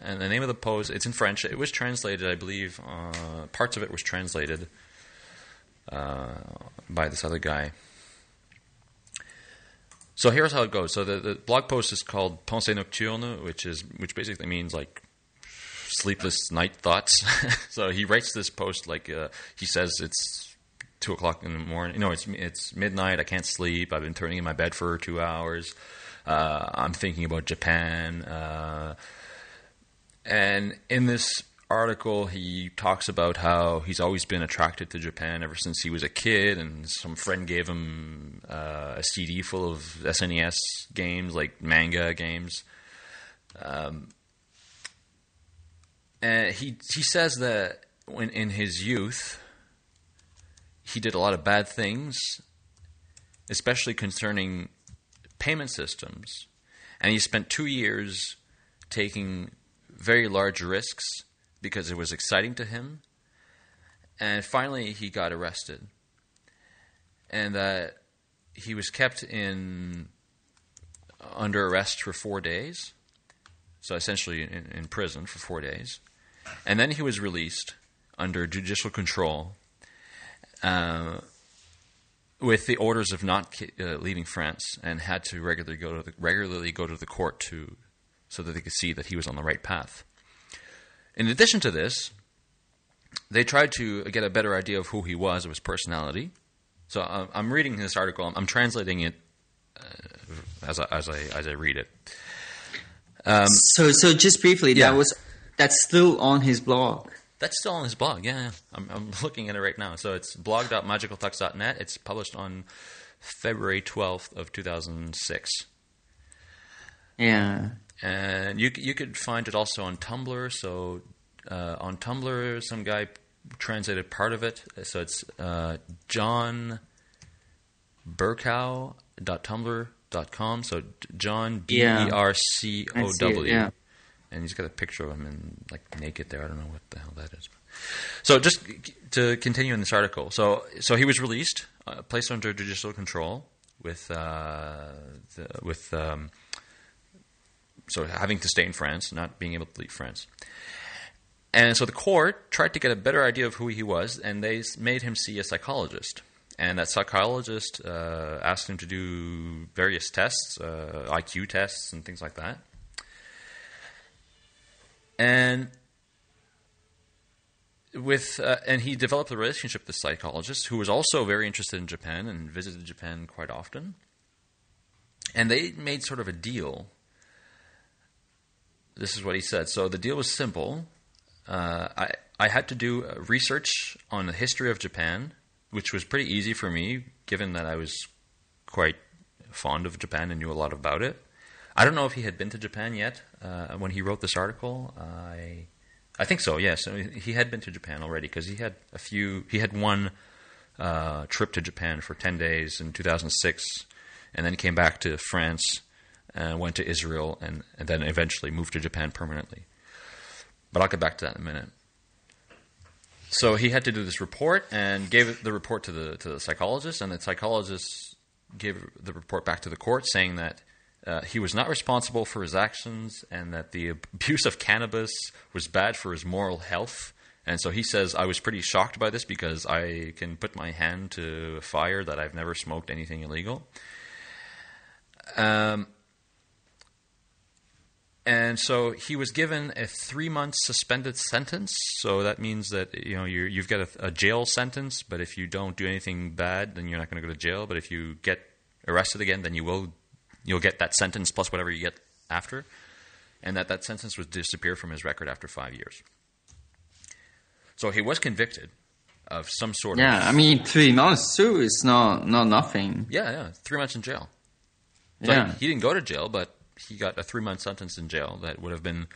Speaker 1: and the name of the post, it's in French. It was translated, I believe, uh, parts of it was translated uh, by this other guy. So here's how it goes. So the, the blog post is called Pensée Nocturne, which is which basically means like sleepless night thoughts. so he writes this post like uh, he says it's two o'clock in the morning. No, it's it's midnight. I can't sleep. I've been turning in my bed for two hours. Uh, I'm thinking about Japan. Uh, and in this article, he talks about how he's always been attracted to Japan ever since he was a kid, and some friend gave him uh, a CD full of SNES games, like manga games. Um, and he he says that when in his youth, he did a lot of bad things, especially concerning payment systems, and he spent two years taking very large risks because it was exciting to him. And finally, he got arrested, and that he was kept in under arrest for four days. So essentially, in, in prison for four days, and then he was released under judicial control. Uh, with the orders of not uh, leaving France, and had to regularly go to the, regularly go to the court to so that they could see that he was on the right path. In addition to this, they tried to get a better idea of who he was, of his personality. So uh, I'm reading this article. I'm, translating it uh, as I, as I as I read it.
Speaker 2: so, so just briefly,
Speaker 1: yeah.
Speaker 2: that was that's still on his blog.
Speaker 1: That's still on his blog. Yeah, yeah. I'm, I'm looking at it right now. So it's blog.magicaltux.net. It's published on February 12th of 2006.
Speaker 2: Yeah.
Speaker 1: And you you could find it also on Tumblr. So uh, on Tumblr, some guy translated part of it. So it's uh, John Bercow.tumblr.com. So John B E R C O W.
Speaker 2: yeah.
Speaker 1: And he's got a picture of him in like naked there. I don't know what the hell that is. So just to continue in this article, so so he was released, uh, placed under judicial control with uh, the, with um, so having to stay in France, not being able to leave France. And so the court tried to get a better idea of who he was, and they made him see a psychologist. and that psychologist uh, asked him to do various tests, uh, IQ tests, and things like that. And with uh, and he developed a relationship with the psychologist who was also very interested in Japan and visited Japan quite often. And they made sort of a deal. This is what he said. So the deal was simple. Uh, I I had to do research on the history of Japan, which was pretty easy for me, given that I was quite fond of Japan and knew a lot about it. I don't know if he had been to Japan yet uh, when he wrote this article. I I think so. Yes, he had been to Japan already because he had a few. He had one uh, trip to Japan for ten days in 2006, and then came back to France and went to Israel, and, and then eventually moved to Japan permanently. But I'll get back to that in a minute. So he had to do this report and gave the report to the to the psychologist, and the psychologist gave the report back to the court, saying that uh, he was not responsible for his actions and that the abuse of cannabis was bad for his moral health. And so he says, I was pretty shocked by this because I can put my hand to a fire that I've never smoked anything illegal. Um, and so he was given a three month suspended sentence. So that means that you know you have got a, a, jail sentence, but if you don't do anything bad, then you're not going to go to jail. But if you get arrested again, then you will you'll get that sentence plus whatever you get after, and that that sentence would disappear from his record after five years. So he was convicted of some sort
Speaker 2: yeah, of. Yeah, I mean, three months too is not not nothing.
Speaker 1: Yeah, yeah, three months in jail. So yeah, he, he, didn't go to jail, but he got a three month sentence in jail that would have been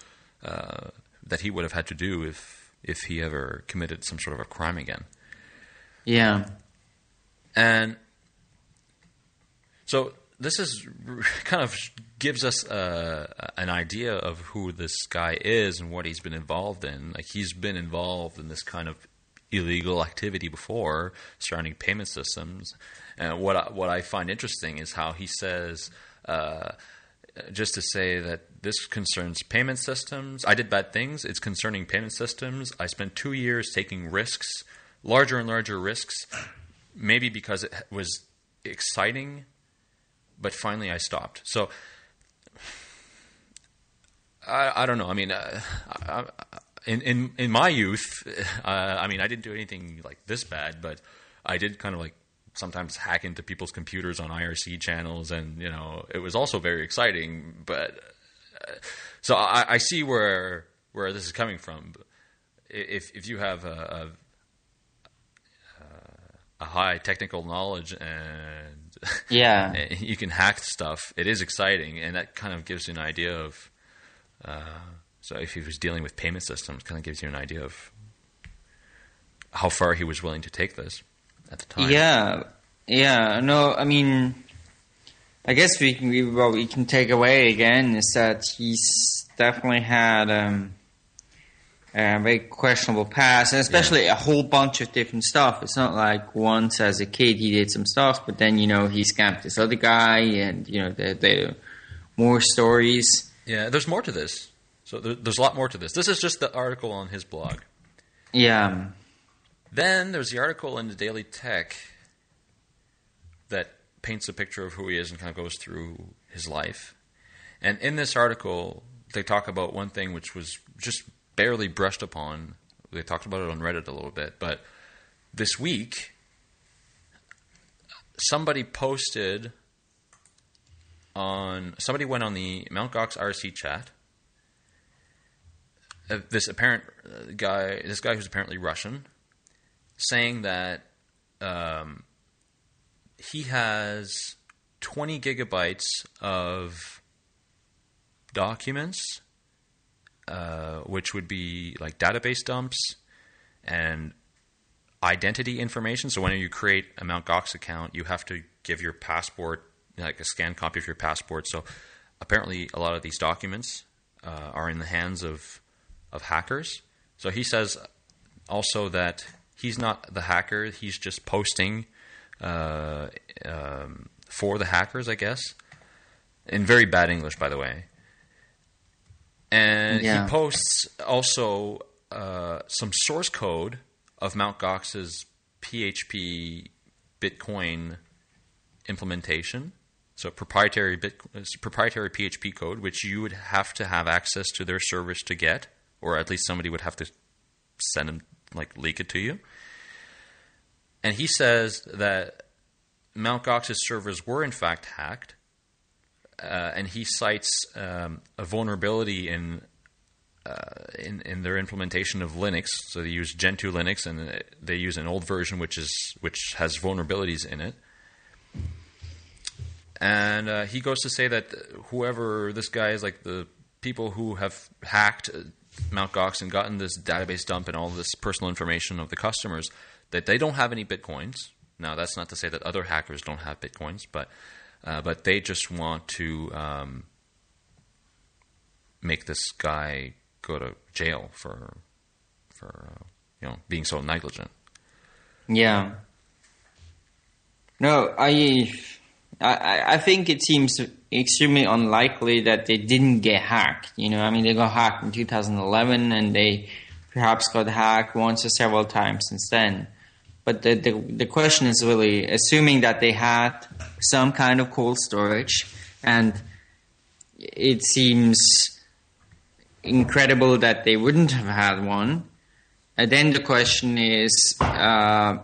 Speaker 1: uh, that he would have had to do if if he ever committed some sort of a crime again.
Speaker 2: Yeah,
Speaker 1: and so this is kind of gives us uh, an idea of who this guy is and what he's been involved in. Like he's been involved in this kind of illegal activity before surrounding payment systems. And what I, what I find interesting is how he says. Uh, just to say that this concerns payment systems. I did bad things. It's concerning payment systems. I spent two years taking risks, larger and larger risks, maybe because it was exciting but finally I stopped. So I, I don't know. I mean, uh, I, in in in my youth, uh, I mean, I didn't do anything like this bad, but I did kind of like sometimes hack into people's computers on IRC channels, and you know, it was also very exciting. But uh, so I, I, see where where this is coming from. If if you have a, a, a high technical knowledge and
Speaker 2: yeah,
Speaker 1: you can hack stuff. It is exciting, and that kind of gives you an idea of. Uh, so if he was dealing with payment systems, kind of gives you an idea of how far he was willing to take this at the time.
Speaker 2: Yeah, yeah. No, I mean, I guess we can we, what we can take away again is that he's definitely had um, uh, very questionable past, and especially yeah. a whole bunch of different stuff. It's not like once as a kid he did some stuff, but then you know he scammed this other guy, and you know there, there are more stories.
Speaker 1: Yeah, there's more to this. So there's a lot more to this. This is just the article on his blog.
Speaker 2: Yeah.
Speaker 1: Then there's the article in the Daily Tech that paints a picture of who he is and kind of goes through his life. And in this article, they talk about one thing which was just barely brushed upon. They talked about it on Reddit a little bit, but this week somebody posted on somebody went on the Mount Gox IRC chat. Uh, this apparent uh, guy, this guy who's apparently Russian, saying that um, he has 20 gigabytes of documents uh, which would be like database dumps and identity information. So when you create a Mt. Gox account, you have to give your passport, like a scanned copy of your passport. So apparently, a lot of these documents uh, are in the hands of of hackers. So he says also that he's not the hacker; he's just posting uh, um, for the hackers, I guess. In very bad English, by the way and yeah. he posts also uh, some source code of Mt. Gox's PHP Bitcoin implementation. So proprietary bit, proprietary PHP code, which you would have to have access to their servers to get, or at least somebody would have to send them like leak it to you. And he says that Mt. Gox's servers were in fact hacked, uh, and he cites um, a vulnerability in, uh, in in their implementation of Linux. So they use Gentoo Linux, and they use an old version which is which has vulnerabilities in it. And uh, he goes to say that whoever this guy is, like the people who have hacked Mt. Gox and gotten this database dump and all this personal information of the customers, that they don't have any bitcoins. Now, that's not to say that other hackers don't have bitcoins, but uh, but they just want to um, make this guy go to jail for for uh, you know being so negligent.
Speaker 2: Yeah. No, I, I, I think it seems extremely unlikely that they didn't get hacked. You know, I mean, they got hacked in 2011, and they perhaps got hacked once or several times since then. But the, the, the question is really assuming that they had some kind of cold storage, and it seems incredible that they wouldn't have had one. And then the question is, uh,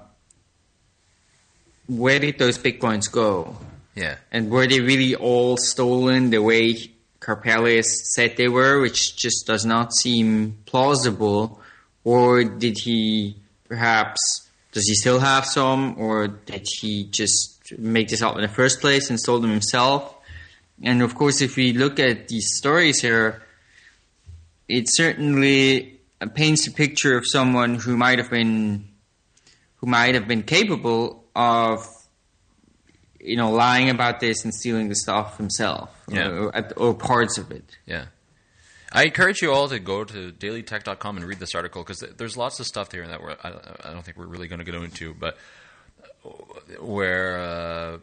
Speaker 2: where did those bitcoins go?
Speaker 1: Yeah.
Speaker 2: And were they really all stolen the way Karpelès said they were, which just does not seem plausible? Or did he perhaps, does he still have some? Or did he just make this up in the first place and sold them himself? And of course, if we look at these stories here, it certainly paints a picture of someone who might have been, who might have been capable of you know, lying about this and stealing the stuff himself,
Speaker 1: Yeah.
Speaker 2: or, or parts of it.
Speaker 1: Yeah. I encourage you all to go to dailytech.com and read this article because there's lots of stuff here that we're, I, I don't think we're really going to go into, but where uh,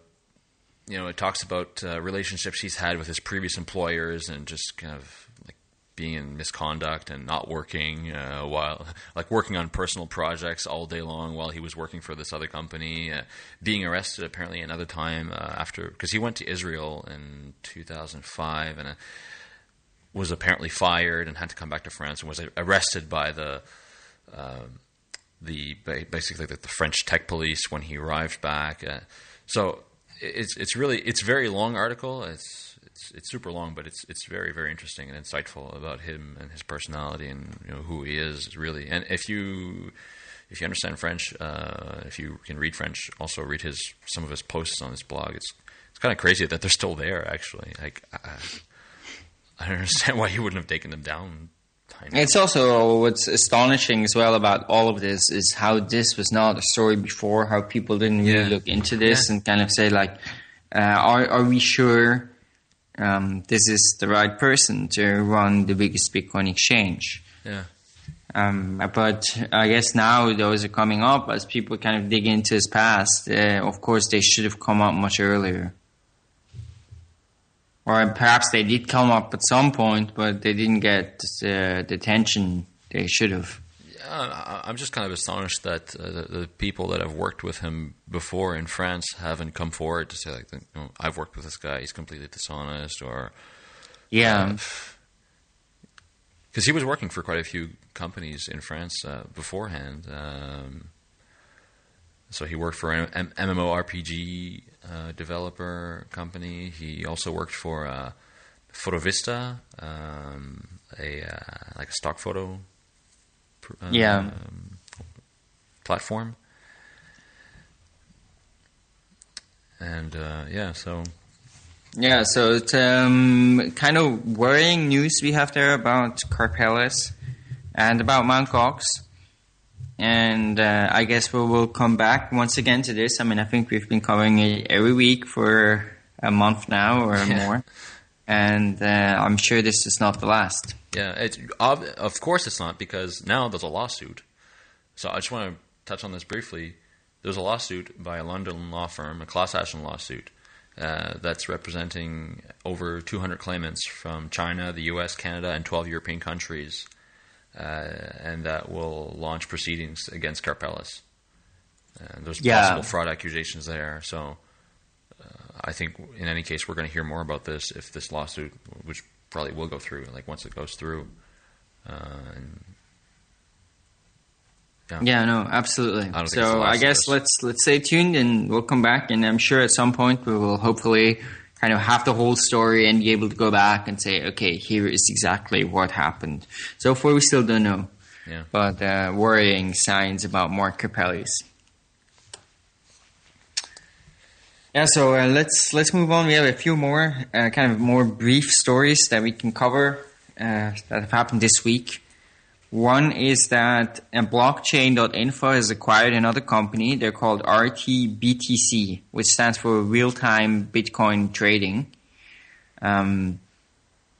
Speaker 1: you know it talks about uh, relationships he's had with his previous employers and just kind of like being in misconduct and not working uh, while like working on personal projects all day long while he was working for this other company, uh, being arrested apparently another time uh, after because he went to Israel in 2005 and. Uh, was apparently fired and had to come back to France and was arrested by the um, the basically the, the, French tech police when he arrived back. Uh, so it's it's really it's very long article. It's it's it's super long, but it's it's very very interesting and insightful about him and his personality and you know who he is really. And if you if you understand French, uh, if you can read French, also read his some of his posts on his blog. It's it's kind of crazy that they're still there. Actually, like. Uh, I don't understand why he wouldn't have taken them down.
Speaker 2: It's also what's astonishing as well about all of this is how this was not a story before. How people didn't really
Speaker 1: Yeah.
Speaker 2: look into this
Speaker 1: Yeah.
Speaker 2: and kind of say like, uh, "Are are we sure um, this is the right person to run the biggest Bitcoin exchange?"
Speaker 1: Yeah.
Speaker 2: Um, but I guess now those are coming up as people kind of dig into his past. Uh, of course, they should have come up much earlier. Or perhaps they did come up at some point, but they didn't get uh, the attention they should have.
Speaker 1: Yeah, I'm just kind of astonished that uh, the, the people that have worked with him before in France haven't come forward to say like, you know, "I've worked with this guy. He's completely dishonest," or
Speaker 2: Yeah,
Speaker 1: because he was working for quite a few companies in France uh, beforehand. Um, so he worked for an MMORPG uh, developer company. He also worked for uh, Photovista, um, a uh, like a stock photo uh,
Speaker 2: Yeah.
Speaker 1: um, platform. And uh, yeah, so
Speaker 2: yeah. So it's um, kind of worrying news we have there about Karpelès and about Mount Gox. And uh, I guess we will come back once again to this. I mean, I think we've been covering it every week for a month now or more. And uh, I'm sure this is not the last.
Speaker 1: Yeah, of course it's not because now there's a lawsuit. So I just want to touch on this briefly. There's a lawsuit by a London law firm, a class action lawsuit, uh, that's representing over 200 claimants from China, the U.S., Canada, and 12 European countries, and that will launch proceedings against Karpelès. and there's
Speaker 2: Yeah.
Speaker 1: possible fraud accusations there. So uh, I think in any case we're going to hear more about this if this lawsuit, which probably will go through, like once it goes through. Uh, and
Speaker 2: Yeah, no, absolutely.
Speaker 1: don't think it's the
Speaker 2: So I guess let's let's stay tuned and we'll come back and I'm sure at some point we will hopefully kind of have the whole story and be able to go back and say, okay, here is exactly what happened. So far we still don't know.
Speaker 1: Yeah.
Speaker 2: But uh, worrying signs about Mark Karpelès. Yeah, so uh, let's let's move on. We have a few more uh, kind of more brief stories that we can cover uh, that have happened this week. One is that uh, blockchain.info has acquired another company. They're called RTBTC, which stands for Real Time Bitcoin Trading. Um,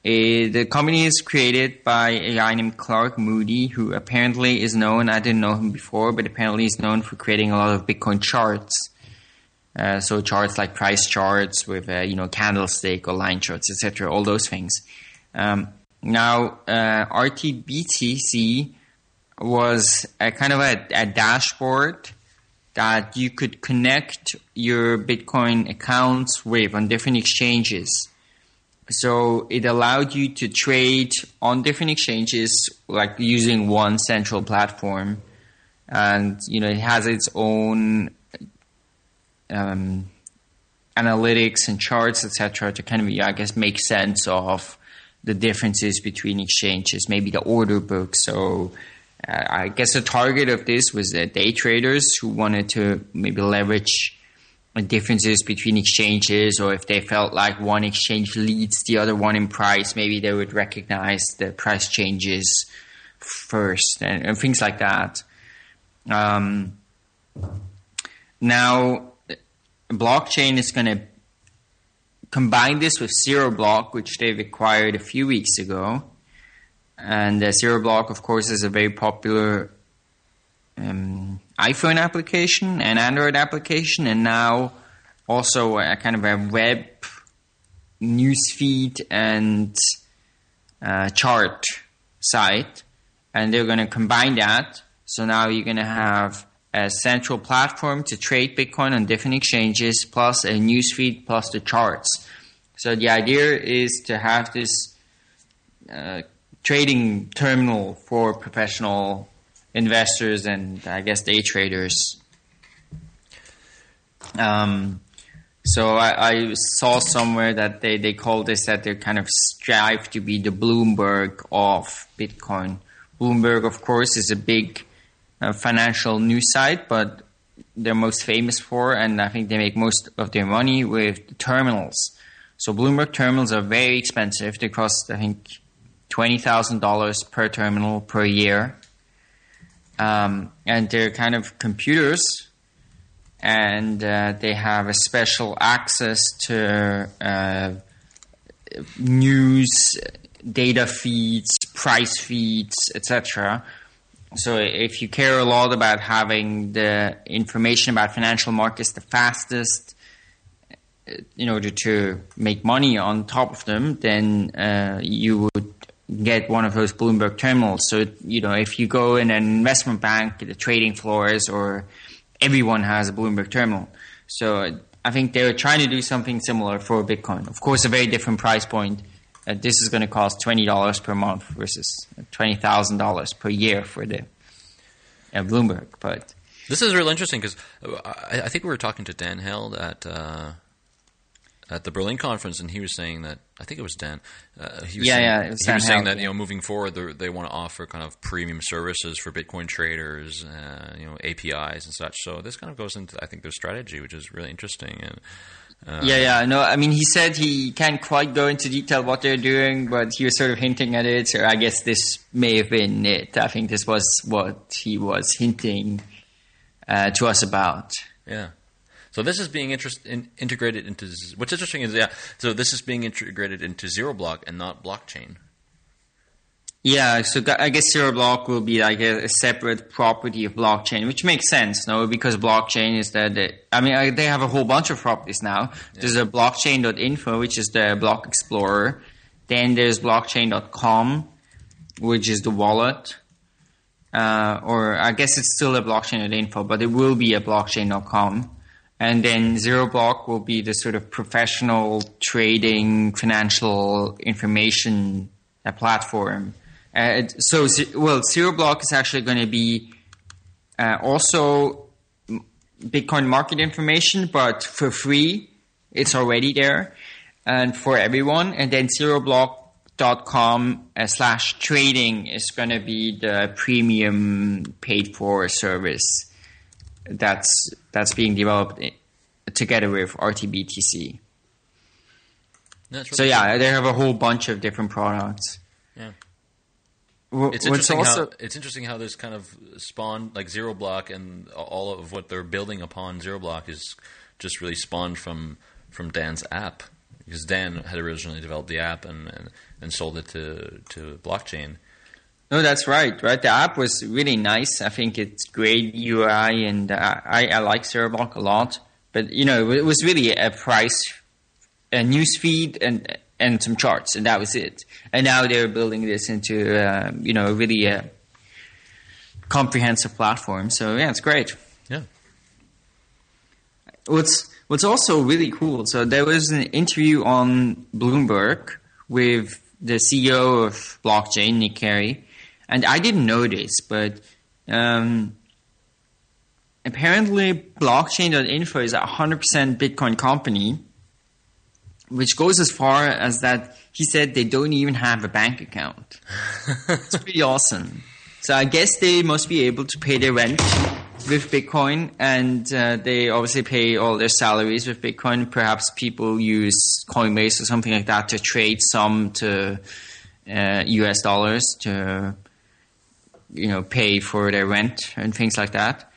Speaker 2: eh, the company is created by a guy named Clark Moody, who apparently is known, I didn't know him before, but apparently is known for creating a lot of Bitcoin charts. Uh, so charts like price charts with, uh, you know, candlestick or line charts, etc., all those things. Um, now, uh, RTBTC was a kind of a, a dashboard that you could connect your Bitcoin accounts with on different exchanges. So it allowed you to trade on different exchanges, like using one central platform, and you know it has its own um, analytics and charts, etc., to kind of, I guess, make sense of the differences between exchanges, maybe the order book. So, uh, I guess the target of this was uh, day traders who wanted to maybe leverage the differences between exchanges, or if they felt like one exchange leads the other one in price, maybe they would recognize the price changes first and, and things like that. Um, now, blockchain is going to combine this with Zero Block, which they've acquired a few weeks ago. And uh, Zero Block, of course, is a very popular um, iPhone application and Android application, and now also a kind of a web newsfeed and uh, chart site. And they're going to combine that. So now you're going to have a central platform to trade Bitcoin on different exchanges, plus a newsfeed, plus the charts. So the idea is to have this uh, trading terminal for professional investors and I guess day traders. Um, so I, I saw somewhere that they, they call this that they kind of strive to be the Bloomberg of Bitcoin. Bloomberg, of course, is a big financial news site, but they're most famous for, and I think they make most of their money with terminals. So Bloomberg terminals are very expensive. They cost, I think, twenty thousand dollars per terminal per year, um, and they're kind of computers, and uh, they have a special access to uh, news, data feeds, price feeds, etc. So if you care a lot about having the information about financial markets the fastest, uh, in order to make money on top of them, then uh, you would get one of those Bloomberg terminals. So you know if you go in an investment bank, the trading floors, or everyone has a Bloomberg terminal. So I think they're trying to do something similar for Bitcoin. Of course, a very different price point. Uh, this is going to cost twenty dollars per month versus twenty thousand dollars per year for the uh, Bloomberg. But
Speaker 1: This is real interesting because I, I think we were talking to Dan Held at uh, at the Berlin conference, and he was saying that I think it was Dan. Uh, he was
Speaker 2: Yeah,
Speaker 1: saying,
Speaker 2: yeah, it was
Speaker 1: he
Speaker 2: Dan
Speaker 1: was saying
Speaker 2: Held,
Speaker 1: that
Speaker 2: yeah.
Speaker 1: you know moving forward they, they want to offer kind of premium services for Bitcoin traders, uh, you know APIs and such. So this kind of goes into I think their strategy, which is really interesting. And uh,
Speaker 2: Yeah, yeah. No, I mean, he said he can't quite go into detail what they're doing, but he was sort of hinting at it. So I guess this may have been it. I think this was what he was hinting uh, to us about.
Speaker 1: Yeah. So this is being interest, in, integrated into. What's interesting is yeah. So this is being integrated into zero block and not blockchain.
Speaker 2: Yeah, so I guess Zero Block will be like a, a separate property of blockchain, which makes sense, no? Because blockchain is that, the, I mean, I, they have a whole bunch of properties now. There's a blockchain.info, which is the block explorer. Then there's blockchain.com, which is the wallet. uh, or I guess it's still a blockchain.info, but it will be a blockchain.com. And then Zero Block will be the sort of professional trading financial information uh, platform. Uh, so, well, Zero Block is actually going to be uh, also Bitcoin market information, but for free. It's already there and for everyone. And then zeroblock.com uh, slash trading is going to be the premium paid for service that's that's being developed together with RTBTC. Really so yeah, they have a whole bunch of different products.
Speaker 1: Yeah. It's interesting also, how it's interesting how this kind of spawned like Zero Block and all of what they're building upon Zero Block is just really spawned from from Dan's app because Dan had originally developed the app and, and, and sold it to to blockchain.
Speaker 2: No, that's right. Right, the app was really nice. I think it's great UI, and uh, I I like Zeroblock a lot. But you know, it was really a price, a news feed, and and some charts, and that was it. And now they're building this into uh, you know a really a comprehensive platform. So yeah, it's great.
Speaker 1: Yeah.
Speaker 2: What's what's also really cool. So there was an interview on Bloomberg with the CEO of blockchain, Nic Cary, and I didn't know this, but um, apparently blockchain.info is a 100% Bitcoin company, which goes as far as that he said they don't even have a bank account. it's pretty awesome. So I guess they must be able to pay their rent with Bitcoin, and uh, they obviously pay all their salaries with Bitcoin. Perhaps people use Coinbase or something like that to trade some to uh, US dollars to you know pay for their rent and things like that.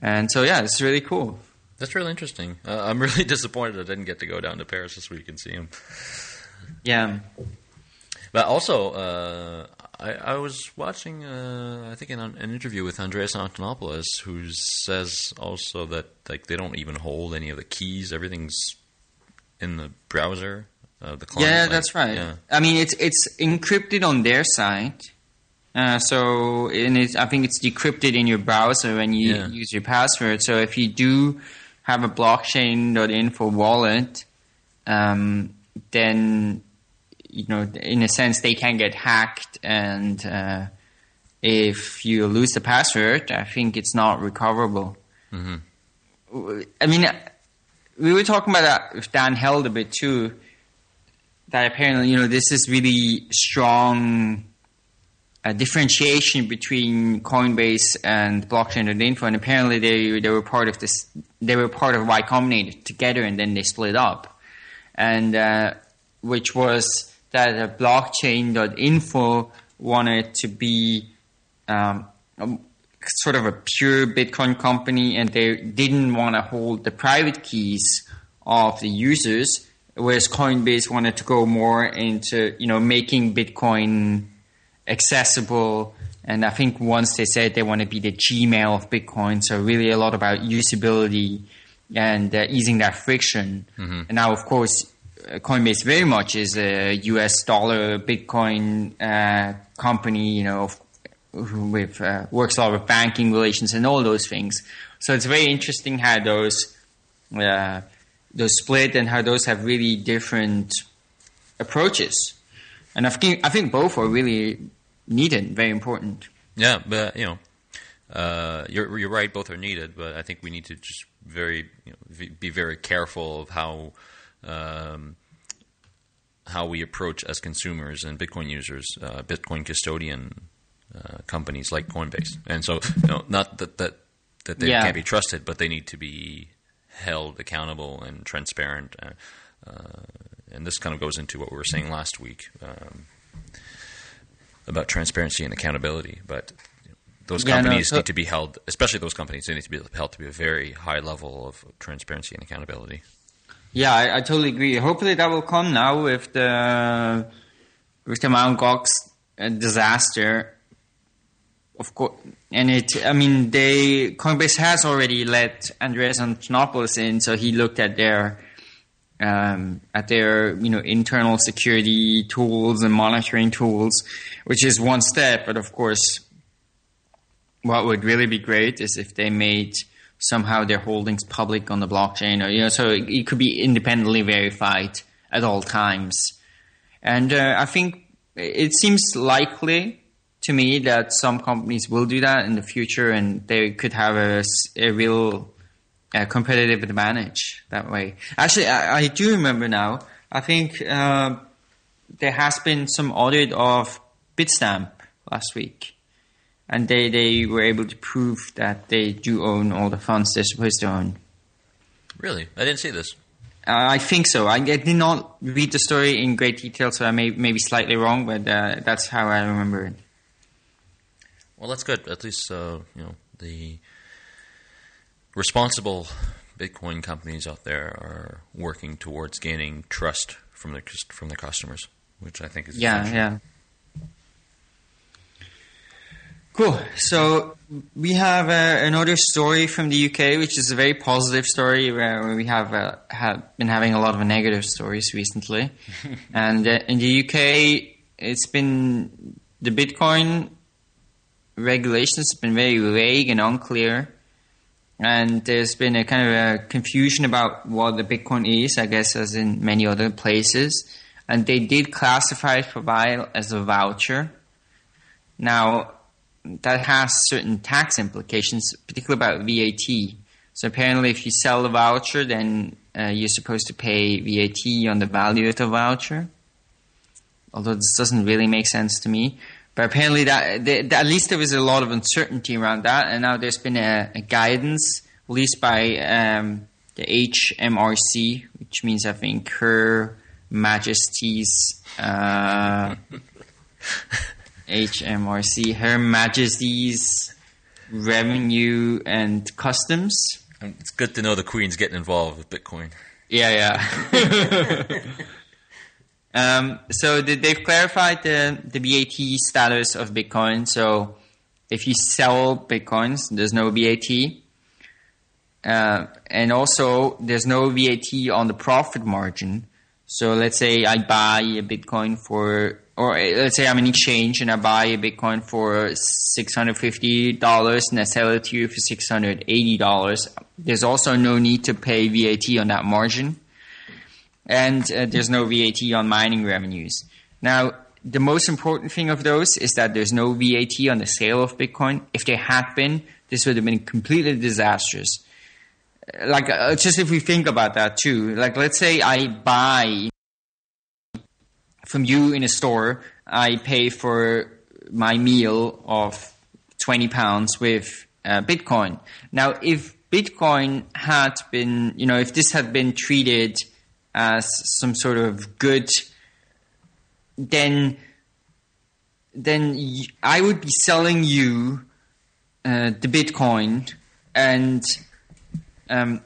Speaker 2: And so yeah, it's really cool.
Speaker 1: That's really interesting. Uh, I'm really disappointed I didn't get to go down to Paris this week and see him.
Speaker 2: Yeah.
Speaker 1: But also, uh, I, I was watching, uh, I think, an, an interview with Andreas Antonopoulos, who says also that like they don't even hold any of the keys; everything's in the browser. Uh, the client.
Speaker 2: Yeah, that's right. Yeah. I mean, it's it's encrypted on their side. Uh, so, and it's, I think it's decrypted in your browser when you yeah. use your password. So, if you do have a blockchain.info wallet, um, then you know, in a sense, they can get hacked, and uh, if you lose the password, I think it's not recoverable. Mm-hmm. I mean, we were talking about that with Dan Held a bit too. That apparently, you know, this is really strong uh, differentiation between Coinbase and blockchain.info, and apparently they they were part of this. They were part of Y Combinator together, and then they split up, and uh, which was that blockchain.info wanted to be um, a, sort of a pure Bitcoin company and they didn't want to hold the private keys of the users, whereas Coinbase wanted to go more into, you know, making Bitcoin accessible. And I think once they said they want to be the Gmail of Bitcoin, so really a lot about usability and uh, easing that friction. Mm-hmm. And now, of course, Coinbase very much is a U.S. dollar Bitcoin uh, company, you know, with uh, works a lot with banking relations and all those things. So it's very interesting how those uh, those split and how those have really different approaches. And I think I think both are really needed, very important.
Speaker 1: Yeah, but you know, uh, you're you're right. Both are needed, but I think we need to just very you know, be very careful of how um, how we approach as consumers and Bitcoin users, uh, Bitcoin custodian uh, companies like Coinbase. And so, you know, not that that, that they yeah. can't be trusted, but they need to be held accountable and transparent. Uh, uh and this kind of goes into what we were saying last week um, about transparency and accountability. But those yeah, companies no, so need to be held, especially those companies, they need to be held to be a very high level of transparency and accountability.
Speaker 2: Yeah, I, I, totally agree. Hopefully that will come now with the with the Mount Gox uh, disaster. Of course, and it. I mean, they Coinbase has already let Andreas Antonopoulos in, so he looked at their um, at their you know internal security tools and monitoring tools, which is one step. But of course, what would really be great is if they made somehow their holdings public on the blockchain, or you know, so it, it could be independently verified at all times. And uh, I think it seems likely to me that some companies will do that in the future, and they could have a, a real uh, competitive advantage that way. Actually, I, I, do remember now. I think uh, there has been some audit of Bitstamp last week and they, they were able to prove that they do own all the funds they're supposed to own.
Speaker 1: Really? I didn't see this.
Speaker 2: Uh, I think so. I, I, did not read the story in great detail, so I may, may be slightly wrong, but uh, that's how I remember it.
Speaker 1: Well, that's good. At least, uh, you know, the responsible Bitcoin companies out there are working towards gaining trust from the from the customers, which I think is
Speaker 2: yeah, essential. yeah. Cool. So we have uh, another story from the UK, which is a very positive story where we have, uh, have been having a lot of negative stories recently. and uh, in the UK, it's been the Bitcoin regulations have been very vague and unclear. And there's been a kind of a confusion about what the Bitcoin is, I guess, as in many other places. And they did classify it for a while as a voucher. Now, that has certain tax implications, particularly about VAT. So apparently, if you sell a voucher, then uh, you're supposed to pay VAT on the value of the voucher. Although this doesn't really make sense to me, but apparently that, that at least there was a lot of uncertainty around that, and now there's been a, a guidance released by um, the HMRC, which means I think Her Majesty's. Uh, HMRC, Her Majesty's Revenue and Customs.
Speaker 1: It's good to know the Queen's getting involved with Bitcoin.
Speaker 2: Yeah, yeah. um, so they've clarified the, the VAT status of Bitcoin. So if you sell Bitcoins, there's no VAT. Uh, and also, there's no VAT on the profit margin. So let's say I buy a Bitcoin for or uh, let's say I'm an exchange and I buy a Bitcoin for six hundred fifty dollars and I sell it to you for six hundred eighty dollars. There's also no need to pay VAT on that margin, and uh, there's no VAT on mining revenues. Now, the most important thing of those is that there's no VAT on the sale of Bitcoin. If there had been, this would have been completely disastrous. Like, uh, just if we think about that too, like let's say I buy from you in a store, I pay for my meal of 20 pounds with uh, Bitcoin. Now, if Bitcoin had been, you know, if this had been treated as some sort of good, then then I would be selling you uh, the Bitcoin, and um,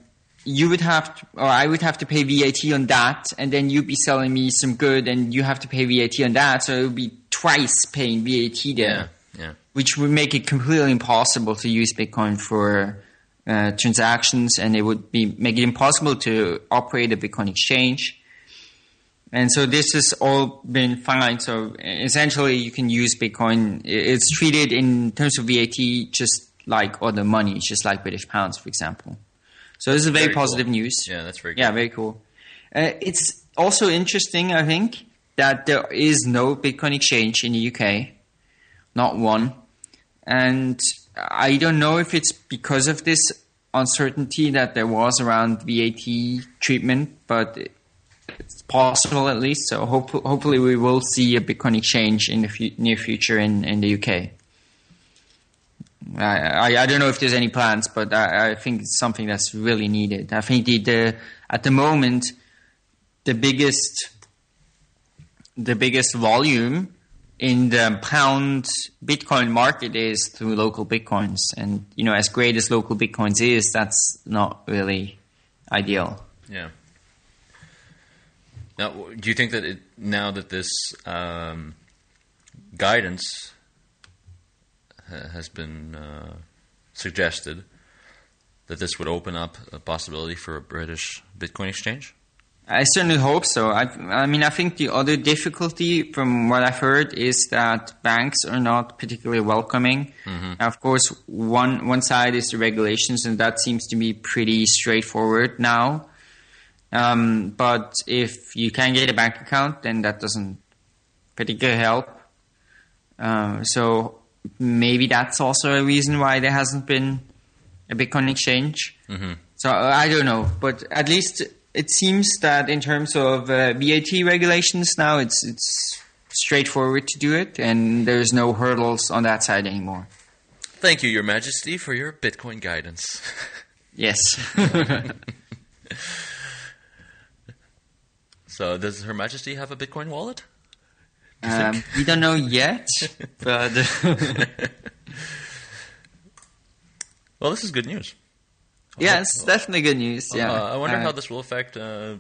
Speaker 2: you would have to, or I would have to pay VAT on that, and then you'd be selling me some good, and you have to pay VAT on that, so it would be twice paying VAT there,
Speaker 1: yeah, yeah.
Speaker 2: which would make it completely impossible to use Bitcoin for uh, transactions, and it would be make it impossible to operate a Bitcoin exchange. And so this has all been fine. So essentially, you can use Bitcoin. It's treated in terms of VAT just like other money, just like British pounds, for example. So this is very, very positive
Speaker 1: cool.
Speaker 2: news.
Speaker 1: Yeah, that's very
Speaker 2: cool. Yeah, very cool. Uh, it's also interesting, I think, that there is no Bitcoin exchange in the UK, not one. And I don't know if it's because of this uncertainty that there was around VAT treatment, but it's possible at least. So hope, hopefully we will see a Bitcoin exchange in the near future in, in the UK. I, I, don't know if there's any plans, but I, I, think it's something that's really needed. I think the, the at the moment the biggest the biggest volume in the pound Bitcoin market is through LocalBitcoins, and you know, as great as LocalBitcoins is, that's not really ideal.
Speaker 1: Yeah. Now, do you think that it, now that this um, guidance has been uh, suggested that this would open up a possibility for a British Bitcoin exchange?
Speaker 2: I certainly hope so. I, I mean, I think the other difficulty, from what I've heard, is that banks are not particularly welcoming.
Speaker 1: Mm-hmm.
Speaker 2: Of course, one one side is the regulations, and that seems to be pretty straightforward now. Um, but if you can get a bank account, then that doesn't particularly help. Uh, so maybe that's also a reason why there hasn't been a Bitcoin exchange.
Speaker 1: Mhm.
Speaker 2: So I don't know, but at least it seems that in terms of uh, VAT regulations now, it's it's straightforward to do it, and there's no hurdles on that side anymore.
Speaker 1: Thank you, Your Majesty, for your Bitcoin guidance.
Speaker 2: Yes.
Speaker 1: so, does Her Majesty have a Bitcoin wallet?
Speaker 2: um, we don't know yet, but
Speaker 1: Well, this is good news.
Speaker 2: It's definitely good news. Yeah,
Speaker 1: Uh, I wonder
Speaker 2: Uh,
Speaker 1: how this will affect uh,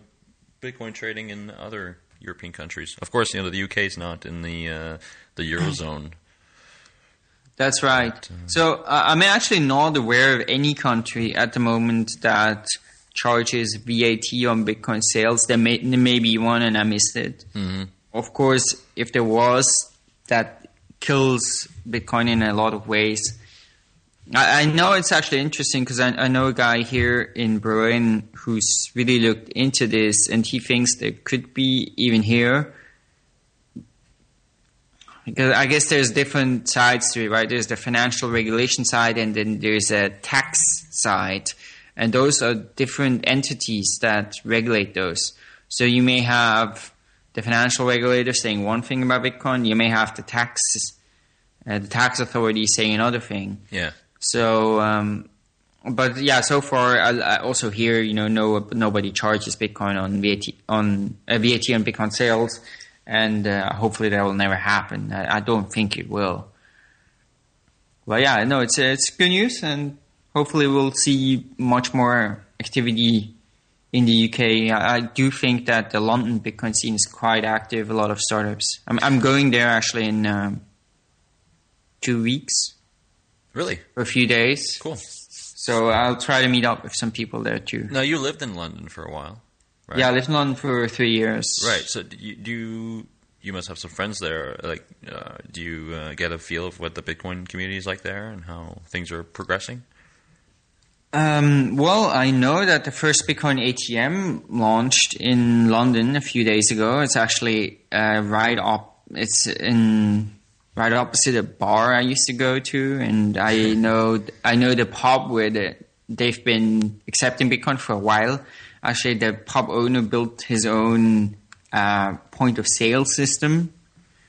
Speaker 1: Bitcoin trading in other European countries. Of course, you know the UK is not in the uh, the eurozone.
Speaker 2: That's right. So uh, I'm actually not aware of any country at the moment that charges VAT on Bitcoin sales. There may, there may be one, and I missed it.
Speaker 1: Mhm.
Speaker 2: Of course, if there was, that kills Bitcoin in a lot of ways. I, I know it's actually interesting because I, I know a guy here in Berlin who's really looked into this, and he thinks there could be even here because I guess there's different sides to it, right? There's the financial regulation side, and then there's a tax side, and those are different entities that regulate those. So you may have the financial regulator saying one thing about Bitcoin, you may have the tax, uh, the tax authority saying another thing.
Speaker 1: Yeah.
Speaker 2: So, um, but yeah, so far I, I also hear you know no nobody charges Bitcoin on VAT on uh, VAT on Bitcoin sales, and uh, hopefully that will never happen. I, I don't think it will. But yeah, no, it's it's good news, and hopefully we'll see much more activity in the UK. I, I do think that the London Bitcoin scene is quite active. A lot of startups. I'm I'm going there actually in um, two weeks
Speaker 1: Really
Speaker 2: for a few days.
Speaker 1: cool.
Speaker 2: So I'll try to meet up with some people there too.
Speaker 1: Now you lived in London for a while, right?
Speaker 2: Yeah, I lived in London for three years.
Speaker 1: Right. So do you, do you you must have some friends there. Like, uh, do you uh, get a feel of what the Bitcoin community is like there and how things are progressing?
Speaker 2: Um, well, I know that the first Bitcoin ATM launched in London a few days ago. It's actually uh, right up. It's in right opposite a bar I used to go to, and I know I know the pub where the, they've been accepting Bitcoin for a while. Actually, the pub owner built his own uh, point of sale system.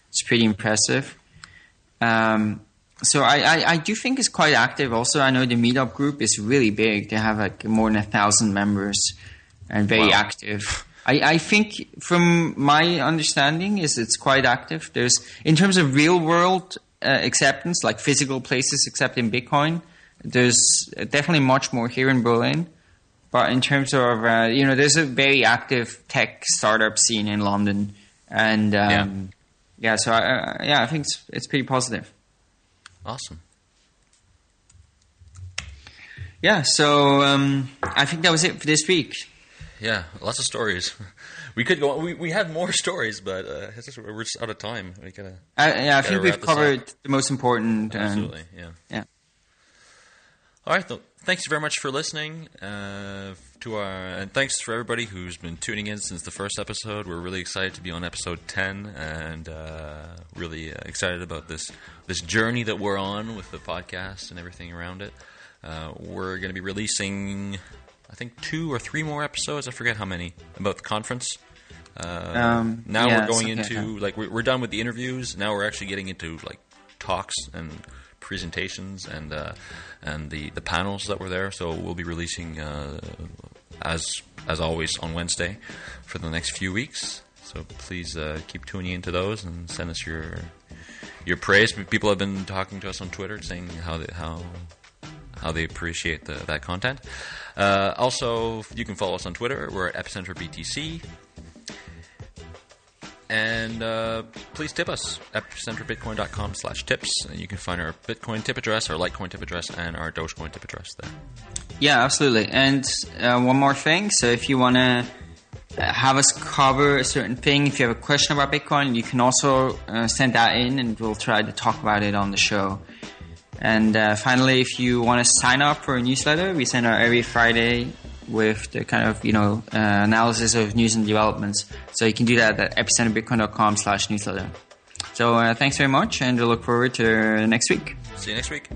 Speaker 2: It's pretty impressive. Um, so I, I, I do think it's quite active. Also, I know the meetup group is really big. They have like more than a thousand members and very
Speaker 1: Wow.
Speaker 2: active. I, I think, from my understanding, is it's quite active. There's in terms of real world uh, acceptance, like physical places accepting Bitcoin. There's definitely much more here in Berlin. But in terms of uh, you know, there's a very active tech startup scene in London, and um, yeah. so I, I- yeah, I think it's it's pretty positive.
Speaker 1: Awesome.
Speaker 2: Yeah, so um, I think that was it for this week.
Speaker 1: Yeah, lots of stories. We could go. We we have more stories, but uh, just, we're just out of time. We gotta
Speaker 2: Uh, yeah, I
Speaker 1: Gotta
Speaker 2: think we've covered the most important. And,
Speaker 1: absolutely. Yeah.
Speaker 2: yeah.
Speaker 1: All right. Th- thanks very much for listening uh, to our, and thanks for everybody who's been tuning in since the first episode. We're really excited to be on episode ten, and uh, really uh, excited about this this journey that we're on with the podcast and everything around it. Uh, we're going to be releasing, I think, two or three more episodes. I forget how many about the conference. Uh,
Speaker 2: Um,
Speaker 1: now
Speaker 2: yeah,
Speaker 1: we're going into like we're, we're done with the interviews. Now we're actually getting into like talks and presentations and uh, and the, the panels that were there. So we'll be releasing uh, as as always on Wednesday for the next few weeks. So please uh, keep tuning into those and send us your your praise. People have been talking to us on Twitter saying how they, how how they appreciate the, that content. Uh, also, you can follow us on Twitter. We're at Epicenter BTC. And uh, please tip us epicenterbitcoin.com slash tips. And you can find our Bitcoin tip address, our Litecoin tip address, and our Dogecoin tip address there.
Speaker 2: Yeah, absolutely. And uh, one more thing. So if you want to have us cover a certain thing. If you have a question about Bitcoin, you can also uh, send that in, and we'll try to talk about it on the show. And uh, finally, if you want to sign up for a newsletter, we send out every Friday with the kind of you know uh, analysis of news and developments. So you can do that at epicenterbitcoin.com slash newsletter. So uh, thanks very much, and we look forward to next week.
Speaker 1: See you next week.